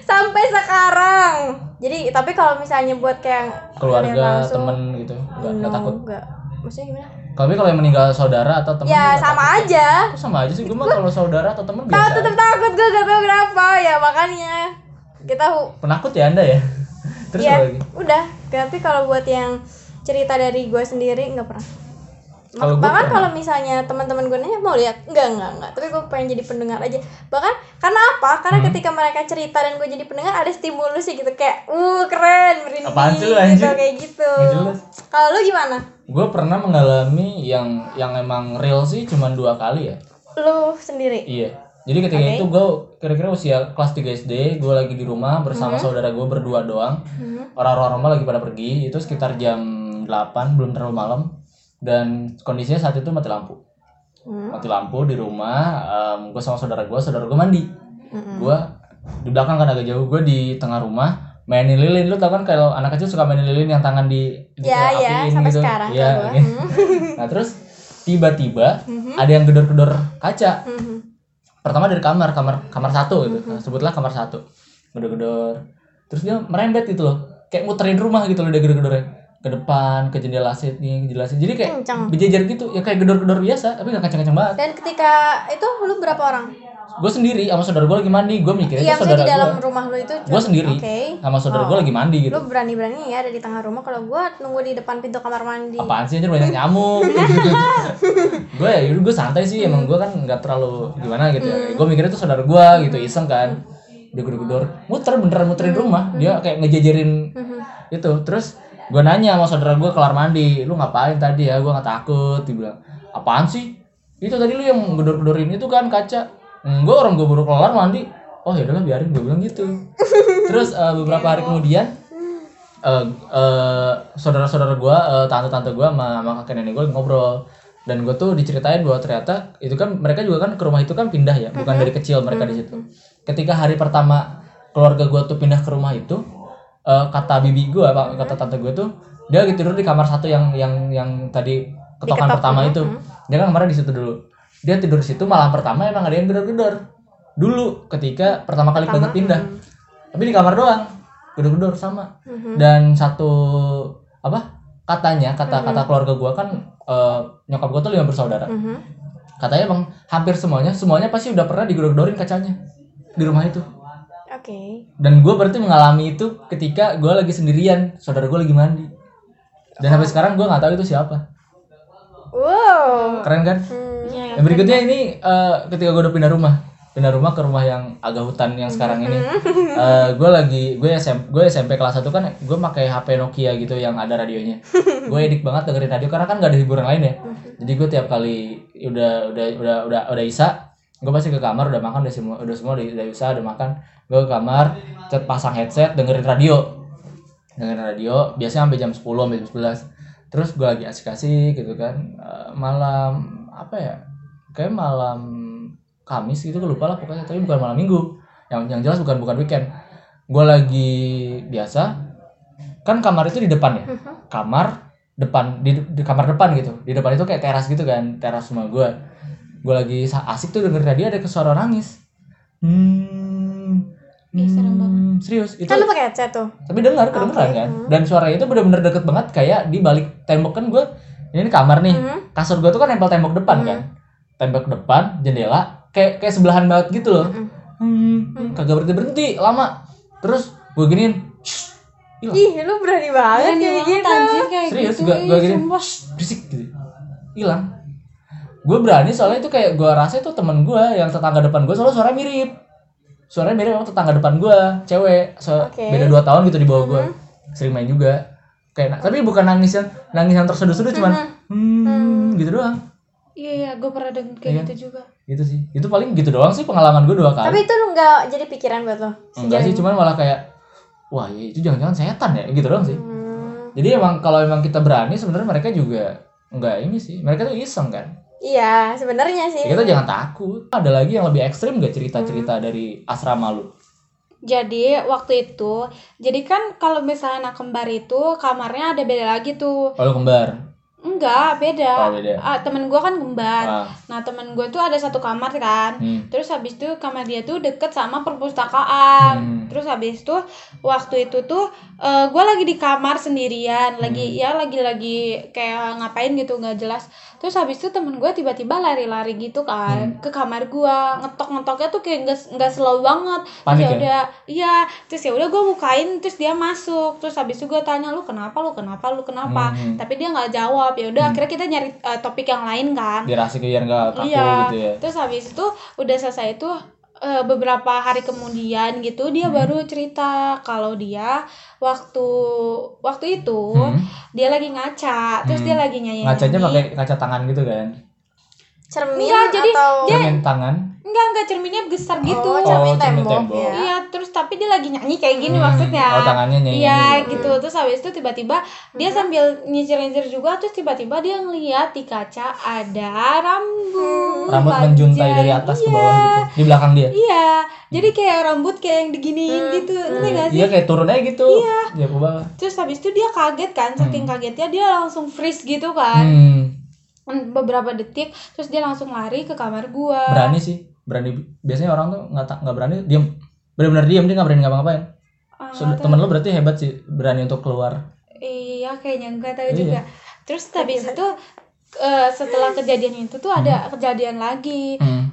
S2: sampai sekarang jadi tapi kalau misalnya buat kayak
S1: Keluarga,
S2: langsung,
S1: temen gitu. Enggak,
S2: no,
S1: takut.
S2: enggak. maksudnya gimana
S1: Tapi kalau yang meninggal saudara atau teman
S2: ya sama
S1: takut.
S2: aja
S1: Kok sama aja sih gue mah kalau saudara atau teman biasa.
S2: tetap takut gue gak tahu kenapa ya makanya kita
S1: penakut ya anda ya terus apa lagi
S2: udah. Tapi kalau buat yang cerita dari gue sendiri nggak pernah.
S1: Gua
S2: bahkan
S1: pernah.
S2: kalau misalnya teman-teman gue nanya mau lihat, enggak enggak enggak. Tapi gue pengen jadi pendengar aja. Bahkan karena apa? Karena
S1: Hmm.
S2: ketika mereka cerita dan gue jadi pendengar ada stimulus sih gitu kayak, uh keren, merinding
S1: Apaan sih
S2: gitu
S1: anjir?
S2: kayak gitu. Kalau lu gimana?
S1: gue pernah mengalami yang yang emang real sih cuma dua kali ya
S2: Lu sendiri?
S1: iya jadi ketika
S2: Oke.
S1: itu gue kira-kira usia kelas 3 SD gue lagi di rumah bersama saudara gue berdua doang
S2: Hmm.
S1: orang-orang rumah lagi pada pergi itu sekitar jam 8 belum terlalu malam dan kondisinya saat itu mati lampu
S2: Hmm.
S1: mati lampu di rumah gue sama saudara gue saudara gue mandi
S2: Mm-mm.
S1: gue di belakang kan agak jauh gue di tengah rumah mainin lilin lu tau kan kalau anak kecil suka mainin lilin yang tangan di
S2: Ya ya,
S1: diapiin
S2: sampai
S1: gitu.
S2: sekarang gua.
S1: gitu. nah terus tiba-tiba
S2: Mhm.
S1: ada yang gedor-gedor kaca
S2: Mhm.
S1: pertama dari kamar kamar kamar satu gitu Nah, sebutlah kamar satu gedor-gedor terus dia merembet gitu loh kayak muterin rumah gitu loh dia gedor-gedornya ke depan ke jendela nih jendela seat. jadi kayak
S2: Kencang.
S1: berjejer gitu ya kayak gedor-gedor biasa tapi gak kenceng-kenceng banget
S2: Dan ketika itu lu berapa orang?
S1: gue sendiri sama saudara gue lagi mandi gue mikirnya
S2: Iya,
S1: itu saudara
S2: di dalam
S1: gue
S2: rumah lu itu
S1: gue sendiri
S2: Oke.
S1: sama saudara
S2: Oh.
S1: gue lagi mandi gitu
S2: Lu berani-berani ya ada di tengah rumah kalau gua nunggu di depan pintu kamar mandi.
S1: apaan sih anjir banyak nyamuk gue ya gue santai sih emang gue kan nggak terlalu gimana gitu ya gue mikirnya itu saudara gue gitu iseng kan dia gedor-gedor muter beneran muterin rumah dia kayak ngejejerin
S2: Mhm.
S1: itu terus gue nanya sama saudara gue kelar mandi. Lu ngapain tadi ya? Gue nggak takut. Dia bilang apaan sih? Itu tadi lu yang gedor-gedorin itu kan kaca. Enggak orang gue baru kelar mandi. Oh ya udahlah biarin. Gue bilang gitu. Terus eh, beberapa hari kemudian eh eh, saudara-saudara gue tante-tante gue sama, sama kakek nenek gue ngobrol. Dan gue tuh diceritain bahwa ternyata itu kan mereka juga kan ke rumah itu kan pindah ya bukan dari kecil mereka di situ. Ketika hari pertama keluarga gue tuh pindah ke rumah itu eh, kata bibi gue apa kata tante gue tuh dia lagi tidur di kamar satu yang yang yang tadi ketokan
S2: Diketok,
S1: pertama
S2: mhm,
S1: itu.
S2: Mhm.
S1: dia kan kemarin di situ dulu. Dia tidur di situ malam pertama emang ada yang gedor-gedor. Dulu ketika pertama kali banget pindah. tapi di kamar doang gedor-gedor sama.
S2: Mhm.
S1: dan satu apa katanya kata kata keluarga gua kan eh, nyokap gua tuh lima bersaudara. Katanya emang hampir semuanya semuanya pasti udah pernah digedor-gedorin kacanya di rumah itu
S2: Oke.
S1: dan gue berarti mengalami itu ketika gue lagi sendirian saudara gue lagi mandi. Dan sampai sekarang gue nggak tahu itu siapa.
S2: Wow.
S1: keren kan?
S2: Hmm.
S3: Iya,
S1: yang berikutnya ini eh, ketika gue udah pindah rumah. Pindah rumah ke rumah yang agak hutan yang sekarang ini. Gue lagi gue SMP gue SMP kelas 1 kan gue pakai HP Nokia gitu yang ada radionya. Gue edik banget dengerin radio karena kan gak ada hiburan lain ya. Jadi gue tiap kali udah udah udah udah udah isa gue pasti ke kamar udah makan udah semua udah semua udah, udah isa udah makan. Gue ke kamar cet pasang headset dengerin radio. Dengerin radio biasanya sampai jam 10 sampai jam 11 terus gue lagi asik-asik gitu kan Eh, malam apa ya kayak malam Kamis gitu gue lupa lah pokoknya. Tapi bukan malam minggu. Yang yang jelas bukan bukan weekend. Gue lagi biasa kan kamar itu di depan ya? Kamar depan di, di kamar depan gitu. Di depan itu kayak teras gitu kan teras rumah gue gue lagi asik tuh dengerin radio ada suara nangis. Hmm,
S3: Ih, serem
S1: hmm, serius itu
S2: Kan lu pakai headset tuh.
S1: tapi dengar kedengeran
S2: Oke.
S1: kan? dan suaranya itu bener-bener deket banget kayak di balik tembok. Kan gue ini kamar nih.
S2: Mhm.
S1: kasur gue tuh kan nempel tembok depan kan? Tembok depan jendela kayak kayak sebelahan banget gitu loh.
S2: Mhm.
S1: hmm, hmm, kagak berhenti berhenti lama. Terus gue giniin "Shh," hilang.
S2: Ih, lu berani banget
S3: Berani
S2: kayak
S3: banget,
S2: gitu.
S3: anjir, kayak
S1: Serius,
S3: gitu,
S1: gua gini. berisik gitu. Hilang gue berani soalnya itu kayak gue rasa itu temen gue yang tetangga depan gue soalnya suaranya mirip. Suaranya mirip sama tetangga depan gue cewek so,
S2: Oke.
S1: beda dua tahun gitu di bawah gue sering main juga. Kayak tapi bukan nangis yang nangis yang terseduh-seduh cuman hmm, gitu doang.
S3: Iya, iya, gue pernah denger kayak
S1: Iya.
S3: gitu juga.
S1: gitu sih. Itu paling gitu doang sih pengalaman gue dua kali.
S2: Tapi itu nggak jadi pikiran buat lo?
S1: enggak sih cuman malah kayak wah ya itu jangan-jangan setan ya gitu doang sih.
S2: Hmm.
S1: jadi emang kalau emang kita berani sebenarnya mereka juga enggak ini sih. Mereka tuh iseng kan
S2: Iya, sebenarnya sih.
S1: Ya, kita jangan takut ada lagi yang lebih ekstrim gak cerita-cerita dari asrama lu
S3: Jadi waktu itu, jadi kan kalau misalnya anak kembar itu kamarnya ada beda lagi tuh.
S1: kalau kembar
S3: enggak beda,
S1: Oh, beda.
S3: Ah, temen gue kan kembar
S1: Ah.
S3: nah temen gue tuh ada satu kamar kan
S1: Hmm.
S3: terus habis itu kamar dia tuh deket sama perpustakaan
S1: Hmm.
S3: terus habis itu waktu itu tuh gue lagi di kamar sendirian lagi
S1: Hmm.
S3: ya lagi lagi kayak ngapain gitu nggak jelas terus habis itu temen gue tiba-tiba lari-lari gitu kan
S1: Hmm.
S3: ke kamar gue ngetok-ngetoknya tuh kayak nggak nggak slow banget terus
S1: Panik
S3: ya
S1: ya?
S3: udah iya terus ya udah gue bukain terus dia masuk terus habis itu gue tanya lu kenapa lu kenapa lu kenapa
S1: Hmm.
S3: tapi dia nggak jawab ya udah
S1: Hmm.
S3: akhirnya kita nyari uh, topik yang lain kan
S1: biar asik biar nggak kaku
S3: iya
S1: gitu ya
S3: terus habis itu udah selesai itu uh, beberapa hari kemudian gitu dia
S1: Hmm.
S3: baru cerita kalau dia waktu waktu itu
S1: Hmm.
S3: dia lagi ngaca terus
S1: Hmm.
S3: dia lagi nyanyi
S1: ngacanya pakai kaca tangan gitu kan
S2: cermin
S3: Enggak, jadi
S2: atau
S1: cermin tangan
S3: enggak enggak cerminnya besar gitu
S2: oh,
S1: Oh,
S2: cermin
S1: cermin
S2: tembok,
S1: tembok.
S2: ya.
S3: iya terus tapi dia lagi nyanyi kayak gini
S1: Hmm.
S3: maksudnya
S1: oh tangannya nyanyi
S3: Iya
S1: gitu.
S3: gitu terus habis itu tiba-tiba dia sambil nyicir-nyicir juga terus tiba-tiba dia ngeliat di kaca ada rambut
S1: rambut
S3: panjang.
S1: menjuntai dari atas ke
S3: Iya.
S1: bawah gitu di belakang dia
S3: Iya, jadi kayak rambut kayak yang diginiin gitu, ngerti gak sih?
S1: iya kayak turun aja gitu iya dia ke bawah
S3: Terus habis itu dia kaget kan, saking kagetnya dia langsung freeze gitu kan,
S1: hmm.
S3: Beberapa detik, terus dia langsung lari ke kamar gua.
S1: berani sih berani biasanya orang tuh nggak nggak berani diem benar-benar diem dia nggak berani ngapa-ngapain So, temen lo berarti hebat sih berani untuk keluar
S3: Iya, kayaknya enggak tahu
S1: Iya.
S3: juga. Terus habis itu eh, setelah kejadian itu tuh ada kejadian lagi.
S1: hmm.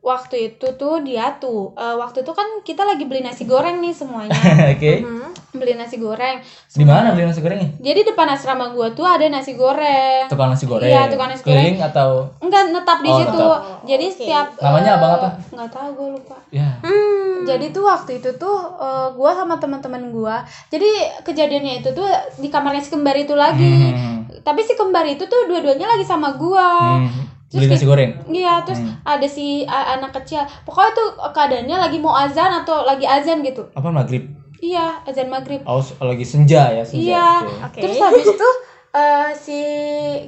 S3: Waktu itu tuh dia tuh, eh, waktu itu kan kita lagi beli nasi goreng nih semuanya,
S1: oke
S2: Hmm.
S3: beli nasi goreng.
S1: di mana beli nasi gorengnya
S3: Jadi depan asrama gua tuh ada nasi goreng.
S1: tukang nasi goreng
S3: Iya, tukang nasi goreng.
S1: keliling atau
S3: Enggak netap di
S1: Oh,
S3: situ.
S1: netap.
S3: Jadi
S2: Oke.
S3: setiap
S1: Namanya
S3: eh,
S1: abang apa?
S3: Nggak tahu gue lupa.
S1: ya
S2: Hmm.
S3: Jadi tuh waktu itu tuh eh, gua sama teman-teman gua. Jadi kejadiannya itu tuh di kamarnya si kembar itu lagi.
S1: Hmm.
S3: Tapi si kembar itu tuh dua-duanya lagi sama gua.
S1: Hmm.
S3: Terus
S1: beli nasi goreng
S3: Iya, terus
S1: Hmm.
S3: ada si anak kecil. Pokoknya tuh keadaannya lagi mau azan atau lagi azan gitu.
S1: apa maghrib
S3: Iya, azan maghrib.
S1: oh lagi senja ya senja
S3: Iya.
S1: Oke.
S2: Oke.
S3: Terus habis itu eh, si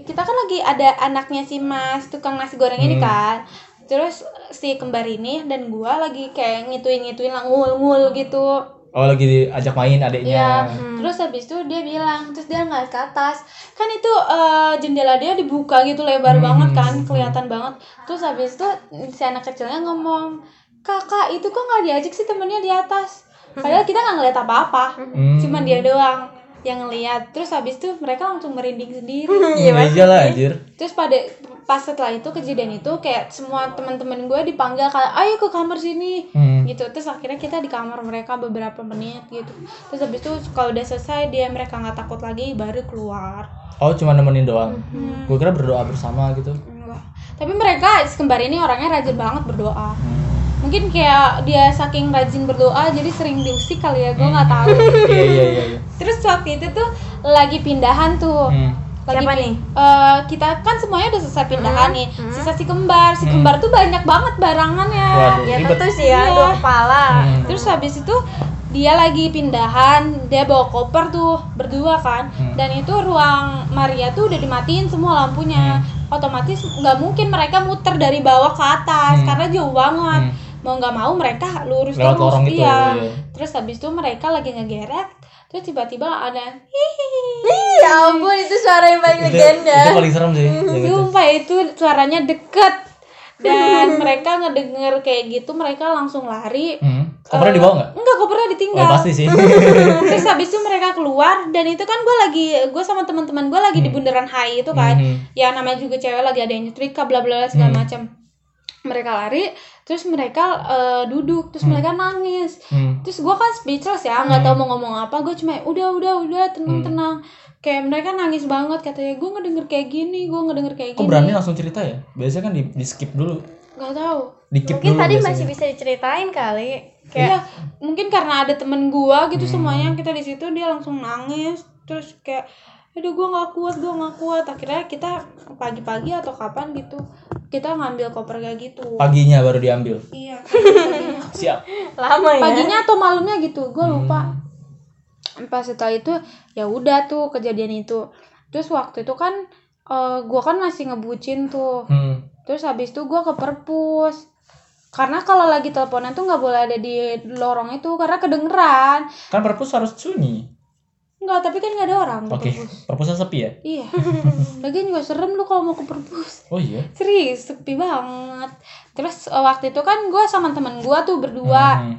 S3: kita kan lagi ada anaknya si Mas tukang nasi goreng ini
S1: Hmm.
S3: kan. Terus si kembar ini dan gua lagi kayak ngituin-ngituin lah ngul-ngul gitu.
S1: Oh lagi diajak main adiknya
S3: Iya. Terus habis itu dia bilang, terus dia ngeliat ke atas. Kan itu eh, jendela dia dibuka gitu lebar
S1: Hmm.
S3: banget kan, kelihatan banget. Terus habis itu si anak kecilnya ngomong, "Kakak, itu kok nggak diajak sih temennya di atas?" Padahal kita nggak ngeliat apa-apa.
S1: Hmm.
S3: Cuman dia doang yang ngeliat. Terus habis itu mereka langsung merinding sendiri.
S1: Iya aja lah anjir
S3: Terus pada pas setelah itu kejadian itu kayak semua teman-teman gue dipanggil kayak ayo ke kamar sini
S1: Hmm.
S3: gitu terus akhirnya kita di kamar mereka beberapa menit gitu terus habis itu kalau udah selesai dia mereka nggak takut lagi baru keluar
S1: oh cuma nemenin doang
S3: Hmm.
S1: gue kira berdoa bersama gitu
S3: Enggak. tapi mereka kembar ini orangnya rajin banget berdoa
S1: Hmm.
S3: mungkin kayak dia saking rajin berdoa jadi sering diusik kali ya gue nggak tahu
S1: iya iya iya iya.
S3: terus waktu itu tuh lagi pindahan tuh
S1: Hmm.
S3: Lagi
S2: Siapa nih?
S3: eh, kita kan semuanya udah selesai pindahan nih sisa si kembar si kembar tuh banyak banget barangannya
S1: Waduh.
S2: Ya tentu sih ya,
S3: Iya.
S2: dua kepala.
S1: Hmm.
S3: terus habis itu dia lagi pindahan dia bawa koper tuh berdua kan
S1: Hmm.
S3: dan itu ruang Maria tuh udah dimatiin semua lampunya otomatis nggak mungkin mereka muter dari bawah ke atas
S1: Hmm.
S3: karena jauh banget
S1: Hmm.
S3: mau nggak mau mereka lurus
S1: Lewat
S3: terus
S1: lorong itu,
S3: iya.
S1: iya.
S3: terus habis itu mereka lagi ngegeret terus tiba-tiba ada
S2: Ya ampun itu suara yang paling
S1: itu,
S2: legenda.
S1: itu paling serem sih yang itu.
S3: Sumpah itu suaranya deket dan mereka ngedenger kayak gitu mereka langsung lari
S1: Hmm. kopernya dibawa nggak
S3: enggak kopernya
S1: oh,
S3: ditinggal
S1: pasti sih
S3: terus habis itu mereka keluar dan itu kan gue lagi gue sama teman-teman gue lagi di bundaran HI itu kan
S1: Hmm.
S3: ya namanya juga cewek lagi ada yang nyetrika bla bla bla segala
S1: Hmm.
S3: macam mereka lari terus mereka eh, duduk terus mereka nangis
S1: Hmm.
S3: terus gue kan speechless ya nggak tahu mau ngomong apa gue cuma udah udah udah tenang
S1: Hmm.
S3: tenang kayak mereka nangis banget katanya gue ngedenger kayak gini gue ngedenger kayak
S1: kok
S3: gini
S1: berani langsung cerita ya biasanya kan di, di skip dulu
S3: nggak tahu
S1: di keep
S2: Mungkin
S1: dulu
S2: tadi
S1: biasanya.
S2: masih bisa diceritain kali.
S3: Iya,
S2: Kayak
S3: mungkin karena ada temen gua gitu
S1: Hmm.
S3: semuanya kita di situ dia langsung nangis terus kayak aduh gua nggak kuat gua nggak kuat akhirnya kita pagi-pagi atau kapan gitu kita ngambil koper kayak gitu.
S1: Paginya baru diambil?
S3: Iya.
S1: Siap.
S2: Lama ya.
S3: paginya atau malamnya gitu gua lupa.
S1: Hmm.
S3: pas setelah itu ya udah tuh kejadian itu. Terus waktu itu kan eh, gua kan masih ngebucin tuh.
S1: Hmm.
S3: terus habis itu gua ke perpus. Karena kalau lagi teleponan tuh nggak boleh ada di lorong itu karena kedengeran.
S1: Kan perpus harus sunyi
S3: Enggak, tapi kan nggak ada orang
S1: Oke,
S3: perpus.
S1: perpusat sepi ya?
S3: Iya. Lagian juga serem lu kalau mau ke perpus.
S1: Oh iya.
S3: Serius, sepi banget. Terus eh, waktu itu kan gue sama temen gue tuh berdua.
S1: Hmm,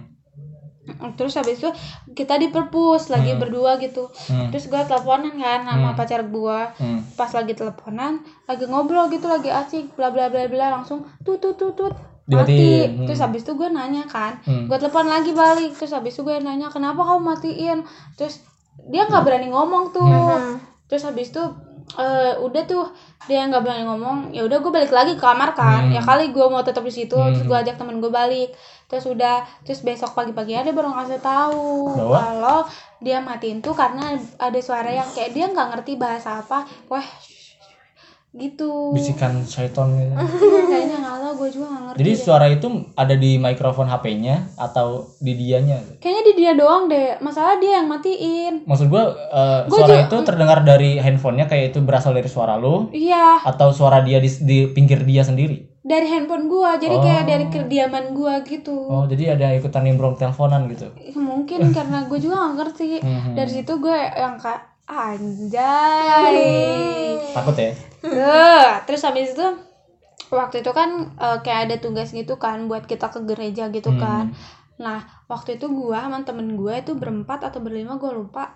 S3: Terus habis itu kita di perpus lagi
S1: Hmm.
S3: berdua gitu.
S1: hmm,
S3: Terus gue teleponan kan sama
S1: Hmm.
S3: pacar gue.
S1: hmm.
S3: Pas lagi teleponan, lagi ngobrol gitu, lagi asik, bla bla bla bla langsung tut tut tut tut mati.
S1: Hmm.
S3: Terus habis itu gue nanya kan,
S1: Hmm.
S3: gue telepon lagi balik. Terus habis itu gue nanya kenapa kamu matiin. Terus dia nggak berani ngomong tuh.
S2: Hmm.
S3: Terus habis itu eh, udah tuh dia nggak berani ngomong. Ya udah gue balik lagi ke kamar kan.
S1: Hmm.
S3: Ya kali gue mau tetap di situ. Terus
S1: Hmm.
S3: gue ajak temen gue balik. Terus udah, terus besok pagi-pagi ada baru ngasih tahu
S1: Bahwa?
S3: kalau dia matiin tuh karena ada suara yang kayak dia nggak ngerti bahasa apa. Wah, gitu.
S1: Bisikan syaiton gitu.
S3: Kayaknya nggak tahu gue juga nggak ngerti.
S1: Jadi
S3: deh.
S1: suara itu ada di mikrofon HP-nya atau di dianya?
S3: Kayaknya di dia doang deh. Masalah dia yang matiin.
S1: Maksud gua eh,
S3: Gua
S1: suara
S3: juga-
S1: itu terdengar dari handphonenya kayak itu berasal dari suara lu
S3: Iya,
S1: atau suara dia di, di pinggir dia sendiri?
S3: dari handphone gua. Jadi
S1: Oh.
S3: kayak dari kediaman gua gitu.
S1: Oh, jadi ada ikutan nimbrung teleponan gitu.
S3: Mungkin karena gue juga gak ngerti.
S1: Hmm.
S3: Dari situ gue yang kayak anjay.
S1: Takut ya?
S3: Tuh, terus habis itu waktu itu kan eh, kayak ada tugas gitu kan buat kita ke gereja gitu
S1: Hmm.
S3: kan. Nah, waktu itu gua sama temen gue itu berempat atau berlima gue lupa.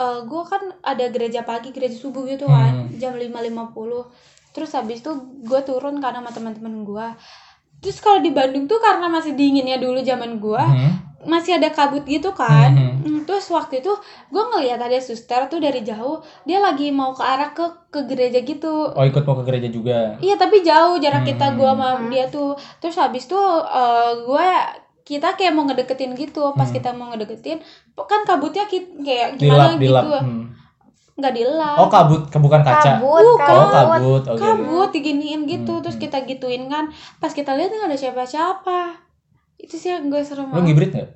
S3: Eh gue kan ada gereja pagi, gereja subuh gitu kan,
S1: Hmm.
S3: jam 5.50. Terus habis itu gue turun kan sama teman-teman gue. Terus kalau di Bandung tuh karena masih dinginnya dulu zaman gua,
S1: Hmm.
S3: Masih ada kabut gitu kan.
S1: Mhm.
S3: Hmm, Terus waktu itu gue ngeliat ada suster tuh dari jauh, dia lagi mau ke arah ke ke gereja gitu.
S1: Oh, ikut mau ke gereja juga.
S3: Iya tapi jauh jarak kita
S1: Hmm.
S3: gua sama dia tuh. Terus habis tuh eh, gue kita kayak mau ngedeketin gitu. Pas
S1: Hmm.
S3: kita mau ngedeketin, kan kabutnya ki- kayak gimana
S1: Dilap, dilap.
S3: gitu.
S1: Hmm.
S3: Nggak dilap.
S1: Oh, kabut, bukan kaca.
S2: kabut
S3: Uh,
S1: Oh,
S2: kabut
S1: kabut. Oke. oke.
S3: kabut diginiin gitu
S1: Hmm,
S3: terus
S1: hmm.
S3: kita gituin kan pas kita lihat nggak ada siapa-siapa itu sih yang gue serem
S1: Lu
S3: banget
S1: ngibrit nggak?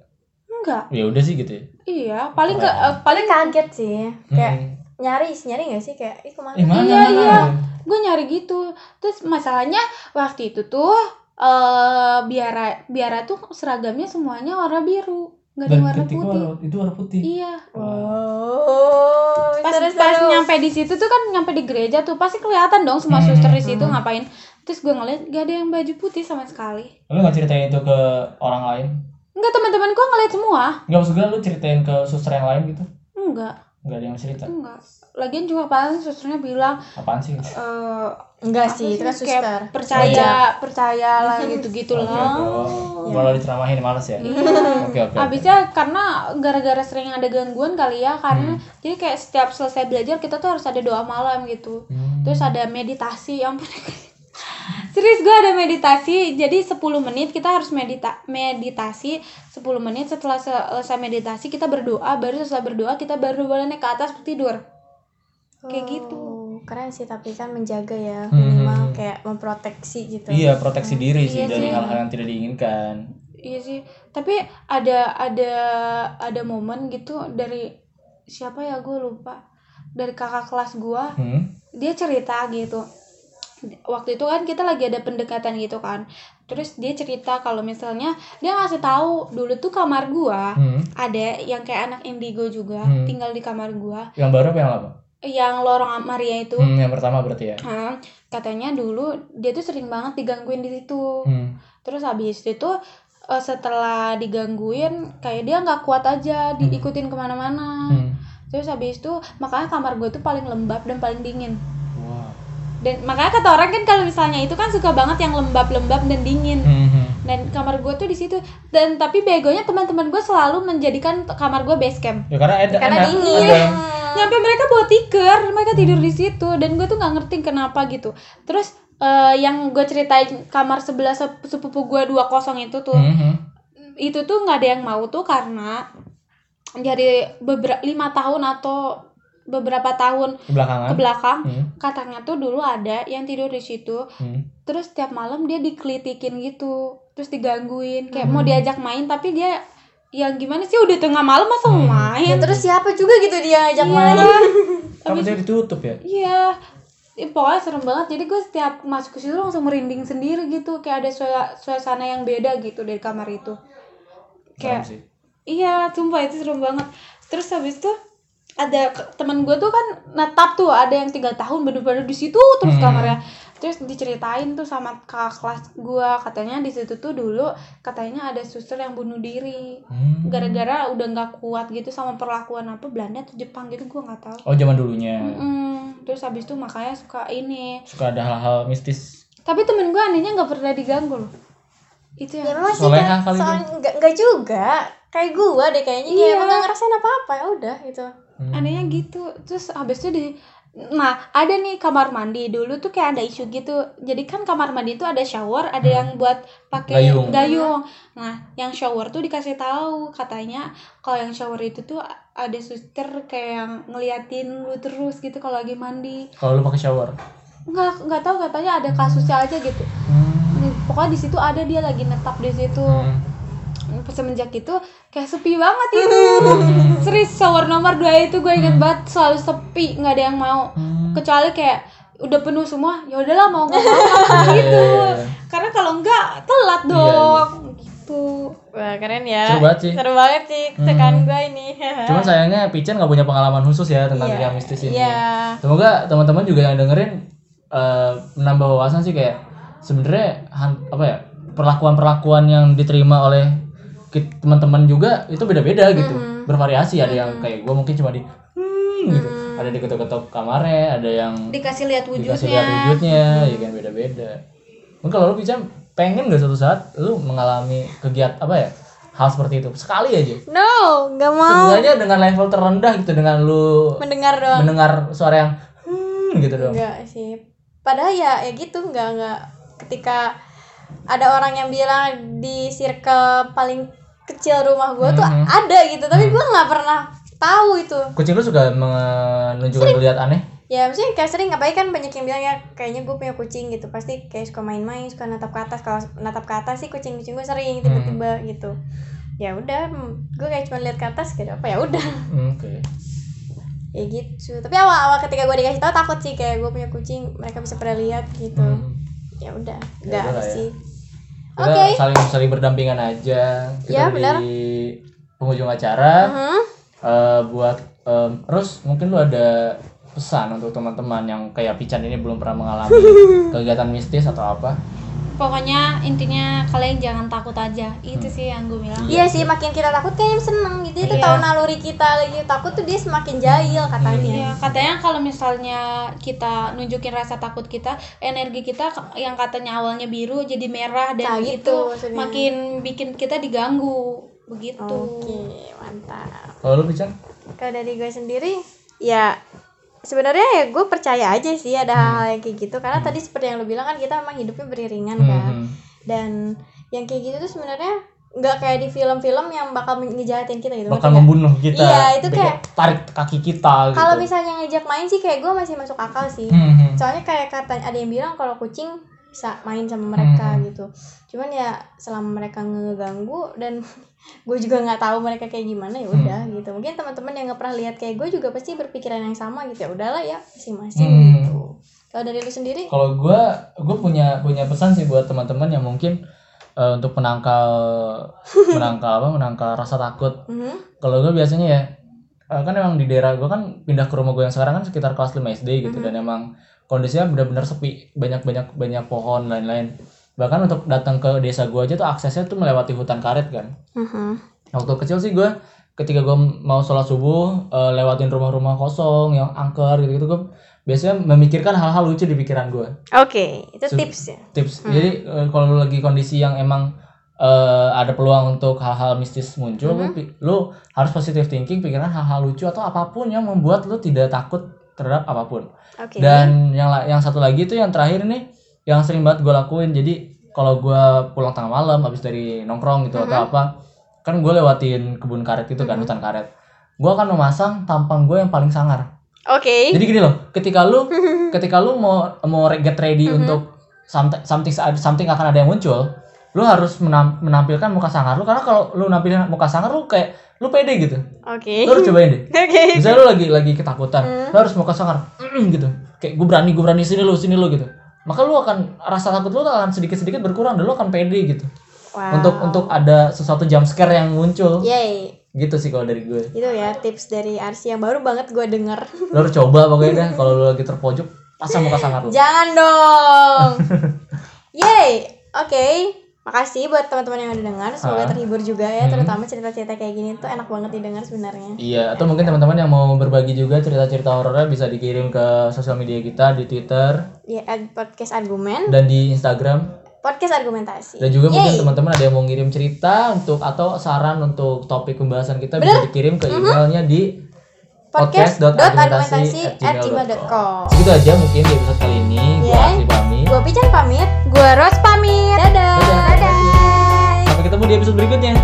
S3: enggak
S1: Ya udah sih gitu ya.
S3: iya paling ke eh, paling
S2: kaget sih kayak
S1: Hmm.
S2: nyari nyari nggak sih kayak ih ke mana
S1: Eh, mana,
S3: Iya,
S1: mana?
S3: iya. gue nyari gitu terus masalahnya waktu itu tuh eh biara biara tuh seragamnya semuanya warna biru nggak ada warna putih
S1: warna- itu warna putih.
S3: iya
S2: oh
S3: pas
S2: seru,
S3: pas
S2: seru.
S3: nyampe di situ tuh kan nyampe di gereja tuh pasti kelihatan dong semua
S1: Hmm,
S3: suster di situ
S2: hmm.
S3: ngapain terus gue ngeliat gak ada yang baju putih sama sekali
S1: Lu nggak ceritain itu ke orang lain?
S3: Enggak teman-teman gue ngeliat semua
S1: Nggak maksud gue lu ceritain ke suster yang lain gitu?
S3: enggak
S1: Nggak ada yang cerita.
S3: enggak lagian juga paling susternya bilang
S1: Apaan sih?
S3: eh
S2: enggak
S3: apa
S2: sih itu kan
S3: kayak
S2: suster
S3: percaya percaya lah gitu-gitu
S1: Oke,
S3: loh
S1: oke. Oh, Malah diceramahin males ya?
S3: Iya.
S1: Oke, oke.
S3: Abisnya karena gara-gara sering ada gangguan kali ya karena jadi kayak setiap selesai belajar kita tuh harus ada doa malam gitu
S1: Hmm.
S3: terus ada meditasi ya ampun serius gue ada meditasi jadi 10 menit kita harus medita meditasi 10 menit. Setelah selesai meditasi kita berdoa. Baru setelah berdoa kita baru boleh naik ke atas tidur. Kayak gitu.
S2: Oh, keren sih tapi kan menjaga ya
S1: Hmm.
S2: minimal kayak memproteksi gitu.
S1: Iya, proteksi diri sih
S3: Iya
S1: dari hal-hal yang tidak diinginkan.
S3: iya sih. Tapi ada ada ada momen gitu dari siapa ya gue lupa. Dari kakak kelas gue
S1: Hmm.
S3: dia cerita gitu waktu itu kan kita lagi ada pendekatan gitu kan terus dia cerita kalau misalnya dia ngasih tahu dulu tuh kamar gua
S1: Hmm.
S3: ada yang kayak anak indigo juga
S1: Hmm.
S3: tinggal di kamar gua
S1: Yang baru apa yang lama?
S3: yang lorong Maria itu
S1: Hmm, yang pertama berarti ya.
S3: Hmm, katanya dulu dia tuh sering banget digangguin di situ
S1: Hmm.
S3: terus habis itu eh, setelah digangguin kayak dia nggak kuat aja diikutin ke mana-mana
S1: Hmm.
S3: terus habis itu makanya kamar gue tuh paling lembab dan paling dingin. Dan makanya kata orang kan kalau misalnya itu kan suka banget yang lembab-lembab dan dingin.
S1: Hmm, hmm.
S3: dan kamar gue tuh di situ. Dan tapi begonya teman-teman gue selalu menjadikan kamar gue base camp.
S1: Ya karena ada
S2: karena
S1: enak,
S2: dingin.
S1: ada-
S3: nyampe mereka bawa tikar mereka tidur di situ. Dan gue tuh nggak ngerti kenapa gitu. Terus eh, yang gue ceritain kamar sebelah sep- sepupu gue dua kosong itu tuh
S1: Hmm, hmm.
S3: itu tuh nggak ada yang mau tuh karena dari beberapa lima tahun atau beberapa tahun
S1: Ke belakangan.
S3: ke belakang
S1: Hmm,
S3: katanya tuh dulu ada yang tidur di situ.
S1: Hmm.
S3: terus tiap malam dia dikelitikin gitu terus digangguin kayak mau diajak main tapi dia yang gimana sih udah tengah malam masa
S1: Hmm.
S3: main?
S2: Ya terus siapa juga gitu dia ajak
S3: Iya.
S2: main?
S1: Kamu jadi ditutup ya?
S3: iya. Ih, pokoknya serem banget. Jadi gue setiap masuk ke situ langsung merinding sendiri gitu. Kayak ada sua- suasana yang beda gitu dari kamar itu. Kayak iya sumpah itu serem banget. Terus habis itu ada temen gue tuh kan netap tuh ada yang tiga tahun bener-bener di situ terus
S1: Hmm.
S3: kamarnya terus diceritain tuh sama kakak kelas gue katanya di situ tuh dulu katanya ada suster yang bunuh diri.
S1: Hmm.
S3: gara-gara udah nggak kuat gitu sama perlakuan apa Belanda atau Jepang gitu gue nggak tahu.
S1: Oh zaman dulunya.
S3: Mm, terus habis itu makanya suka ini.
S1: Suka ada hal-hal mistis.
S3: tapi temen gue anehnya nggak pernah diganggu loh. Itu
S2: ya
S3: yang
S2: memang sih
S1: Soleha
S2: kan
S1: kali
S2: soalnya nggak nggak juga. Kayak gua deh kayaknya. Kayak
S3: Iya.
S2: emang nggak ngerasain apa apa ya udah gitu
S1: Hmm.
S3: anehnya gitu terus habis itu di nah ada nih kamar mandi dulu tuh kayak ada isu gitu jadi kan kamar mandi itu ada shower ada yang buat pakai
S1: Gayung.
S3: gayung nah yang shower tuh dikasih tahu katanya kalau yang shower itu tuh ada suster kayak yang ngeliatin lu terus gitu kalau lagi mandi
S1: Kalau lu pakai shower.
S3: nggak nggak tahu katanya ada kasusnya aja gitu
S1: Hmm.
S3: pokoknya di situ ada dia lagi netap di situ
S1: Hmm.
S3: Semenjak itu kayak sepi banget itu serius shower nomor dua itu gue inget banget selalu sepi nggak ada yang mau
S1: Hmm.
S3: kecuali kayak udah penuh semua ya udahlah mau nggak mau gitu
S1: Iya.
S3: karena kalau enggak telat
S1: Iya,
S3: dong gitu
S2: wah keren ya
S1: Seru banget sih.
S2: seru banget sih tekan gua ini
S1: Cuman sayangnya Pican nggak punya pengalaman khusus ya tentang
S2: Iya.
S1: dunia mistis ini.
S2: Iya.
S1: Semoga teman-teman juga yang dengerin eh, menambah wawasan sih kayak sebenarnya apa ya perlakuan-perlakuan yang diterima oleh teman-teman juga itu beda-beda gitu, bervariasi. Ada yang kayak gue mungkin cuma di hmm, gitu, ada di ketok-ketok kamarnya, ada yang
S3: dikasih lihat
S1: dikasih
S3: wujudnya
S1: lihat wujudnya, ya kan beda-beda. Mungkin kalau lu Pican pengen gak suatu saat lu mengalami kegiatan apa ya hal seperti itu? Sekali aja.
S2: No nggak mau.
S1: Sebenarnya dengan level terendah gitu dengan lu
S2: mendengar doang.
S1: mendengar suara yang hmm gitu dong.
S2: enggak sih. Padahal ya ya gitu nggak nggak. Ketika ada orang yang bilang di circle paling kecil rumah gue tuh
S1: Mhm.
S2: ada gitu tapi gue nggak pernah tahu itu
S1: Kucing lu suka menunjukkan lihat aneh?
S2: ya maksudnya kayak sering ngapain kan banyak yang bilang ya kayaknya gue punya kucing gitu pasti kayak suka main-main suka natap ke atas kalau natap ke atas sih kucing kucing gue sering tiba-tiba gitu ya udah gue kayak cuma lihat ke atas gitu apa ya udah
S1: Hmm, Oke.
S2: ya gitu tapi awal-awal ketika gue dikasih tahu takut sih kayak gue punya kucing mereka bisa pada lihat gitu
S1: Hmm.
S2: ya udah
S1: Ya
S2: enggak
S1: udah lah ya. Kita
S2: Oke.
S1: saling saling berdampingan aja.
S2: Ya,
S1: Kita
S2: benar.
S1: di penghujung acara
S2: Mhm.
S1: eh, buat em, terus mungkin lu ada pesan untuk teman-teman yang kayak Pican ini belum pernah mengalami kegiatan mistis atau apa?
S3: Pokoknya intinya kalian jangan takut aja itu sih yang gue bilang
S2: Iya sih makin kita takut kayaknya seneng gitu itu
S3: Iya.
S2: tahu naluri kita lagi takut tuh dia semakin jahil katanya
S3: Iya, katanya kalau misalnya kita nunjukin rasa takut kita, energi kita yang katanya awalnya biru jadi merah dan
S2: Nah, gitu
S3: itu
S2: maksudnya.
S3: makin bikin kita diganggu begitu.
S2: oke mantap
S1: Kalau lu Pican?
S2: kalau dari gue sendiri ya sebenarnya ya gue percaya aja sih ada hal-hal yang kayak gitu karena tadi seperti yang lo bilang kan kita memang hidupnya beriringan kan
S1: Hmm.
S2: dan yang kayak gitu tuh sebenarnya nggak kayak di film-film yang bakal ngejahatin kita gitu
S1: Bakal membunuh kita.
S2: Iya, itu kayak-
S1: tarik kaki kita gitu.
S2: kalau misalnya ngejak main sih kayak gue masih masuk akal sih
S1: Hmm, hmm.
S2: soalnya kayak katanya ada yang bilang kalau kucing bisa main sama mereka
S1: Hmm.
S2: gitu cuman ya selama mereka ngeganggu dan gue juga nggak tahu mereka kayak gimana ya udah
S1: Hmm.
S2: gitu mungkin teman-teman yang nggak pernah lihat kayak gue juga pasti berpikiran yang sama gitu ya udahlah ya masing-masing
S1: Hmm.
S2: gitu kalau dari lu sendiri
S1: Kalau gue, gue punya punya pesan sih buat teman-teman yang mungkin eh, untuk menangkal menangkal apa menangkal rasa takut.
S2: Mhm.
S1: Kalau gue biasanya ya eh, kan emang di daerah gue kan pindah ke rumah gue yang sekarang kan sekitar kelas 5 SD gitu dan emang kondisinya benar-benar sepi. Banyak banyak banyak pohon lain-lain. Bahkan untuk datang ke desa gue aja tuh aksesnya tuh melewati hutan karet kan.
S2: Mhm.
S1: waktu kecil sih gue ketika gue mau sholat subuh eh, lewatin rumah-rumah kosong yang angker gitu gitu gue biasanya memikirkan hal-hal lucu di pikiran gue
S2: oke itu
S1: Su-
S2: tips ya?
S1: tips. Jadi eh, kalau lagi kondisi yang emang eh, ada peluang untuk hal-hal mistis muncul lu, pi- lu harus positive thinking pikiran hal-hal lucu atau apa pun yang membuat lu tidak takut terhadap apa pun.
S2: Oke.
S1: Dan yang yang satu lagi itu yang terakhir nih yang sering banget gue lakuin. Jadi kalau gue pulang tengah malam habis dari nongkrong gitu atau apa kan gue lewatin kebun karet itu kan hutan karet. Gue akan memasang tampang gue yang paling sangar.
S2: Oke.
S1: Jadi gini loh, ketika lu ketika lu mau mau get ready untuk something something something akan ada yang muncul, lu harus menam- menampilkan muka sangar lu karena kalau lu nampilin muka sangar lu kayak lu pede gitu.
S2: oke
S1: Lu harus cobain deh.
S2: oke
S1: Misalnya lu lagi lagi ketakutan, lu harus muka sangar gitu. Kayak gue berani, gue berani sini lu, sini lu gitu. Maka lu akan rasa takut lu akan sedikit-sedikit berkurang dan lu akan pede gitu.
S2: wow
S1: Untuk untuk ada sesuatu jump scare yang muncul.
S2: yay
S1: gitu sih kalau dari gue
S2: itu ya tips dari Arsi yang baru banget gue denger
S1: lo harus coba pokoknya dah kalau lo lagi terpojok pasang muka sangar lo
S2: jangan dong yay oke makasih buat teman-teman yang udah dengar semoga terhibur juga ya
S1: Hmm.
S2: terutama cerita-cerita kayak gini tuh enak banget didengar sebenarnya
S1: Iya, atau mungkin teman-teman yang mau berbagi juga cerita-cerita horornya bisa dikirim ke sosial media kita di Twitter
S2: ya podcast argumen
S1: dan di Instagram.
S2: podcast argumentasi
S1: Dan juga mungkin
S2: Yay.
S1: teman-teman ada yang mau ngirim cerita untuk atau saran untuk topik pembahasan kita bisa
S2: Bener. Mm-hmm.
S1: dikirim ke emailnya di podcast.argumentasi@gmail.com. Segitu aja mungkin di episode kali ini. Gua
S2: Yeah.
S1: Asli pamit.
S2: gue Pican pamit
S3: Gue Ros pamit.
S2: dadah
S1: Dadah.
S2: dadah
S1: Sampai ketemu di episode berikutnya.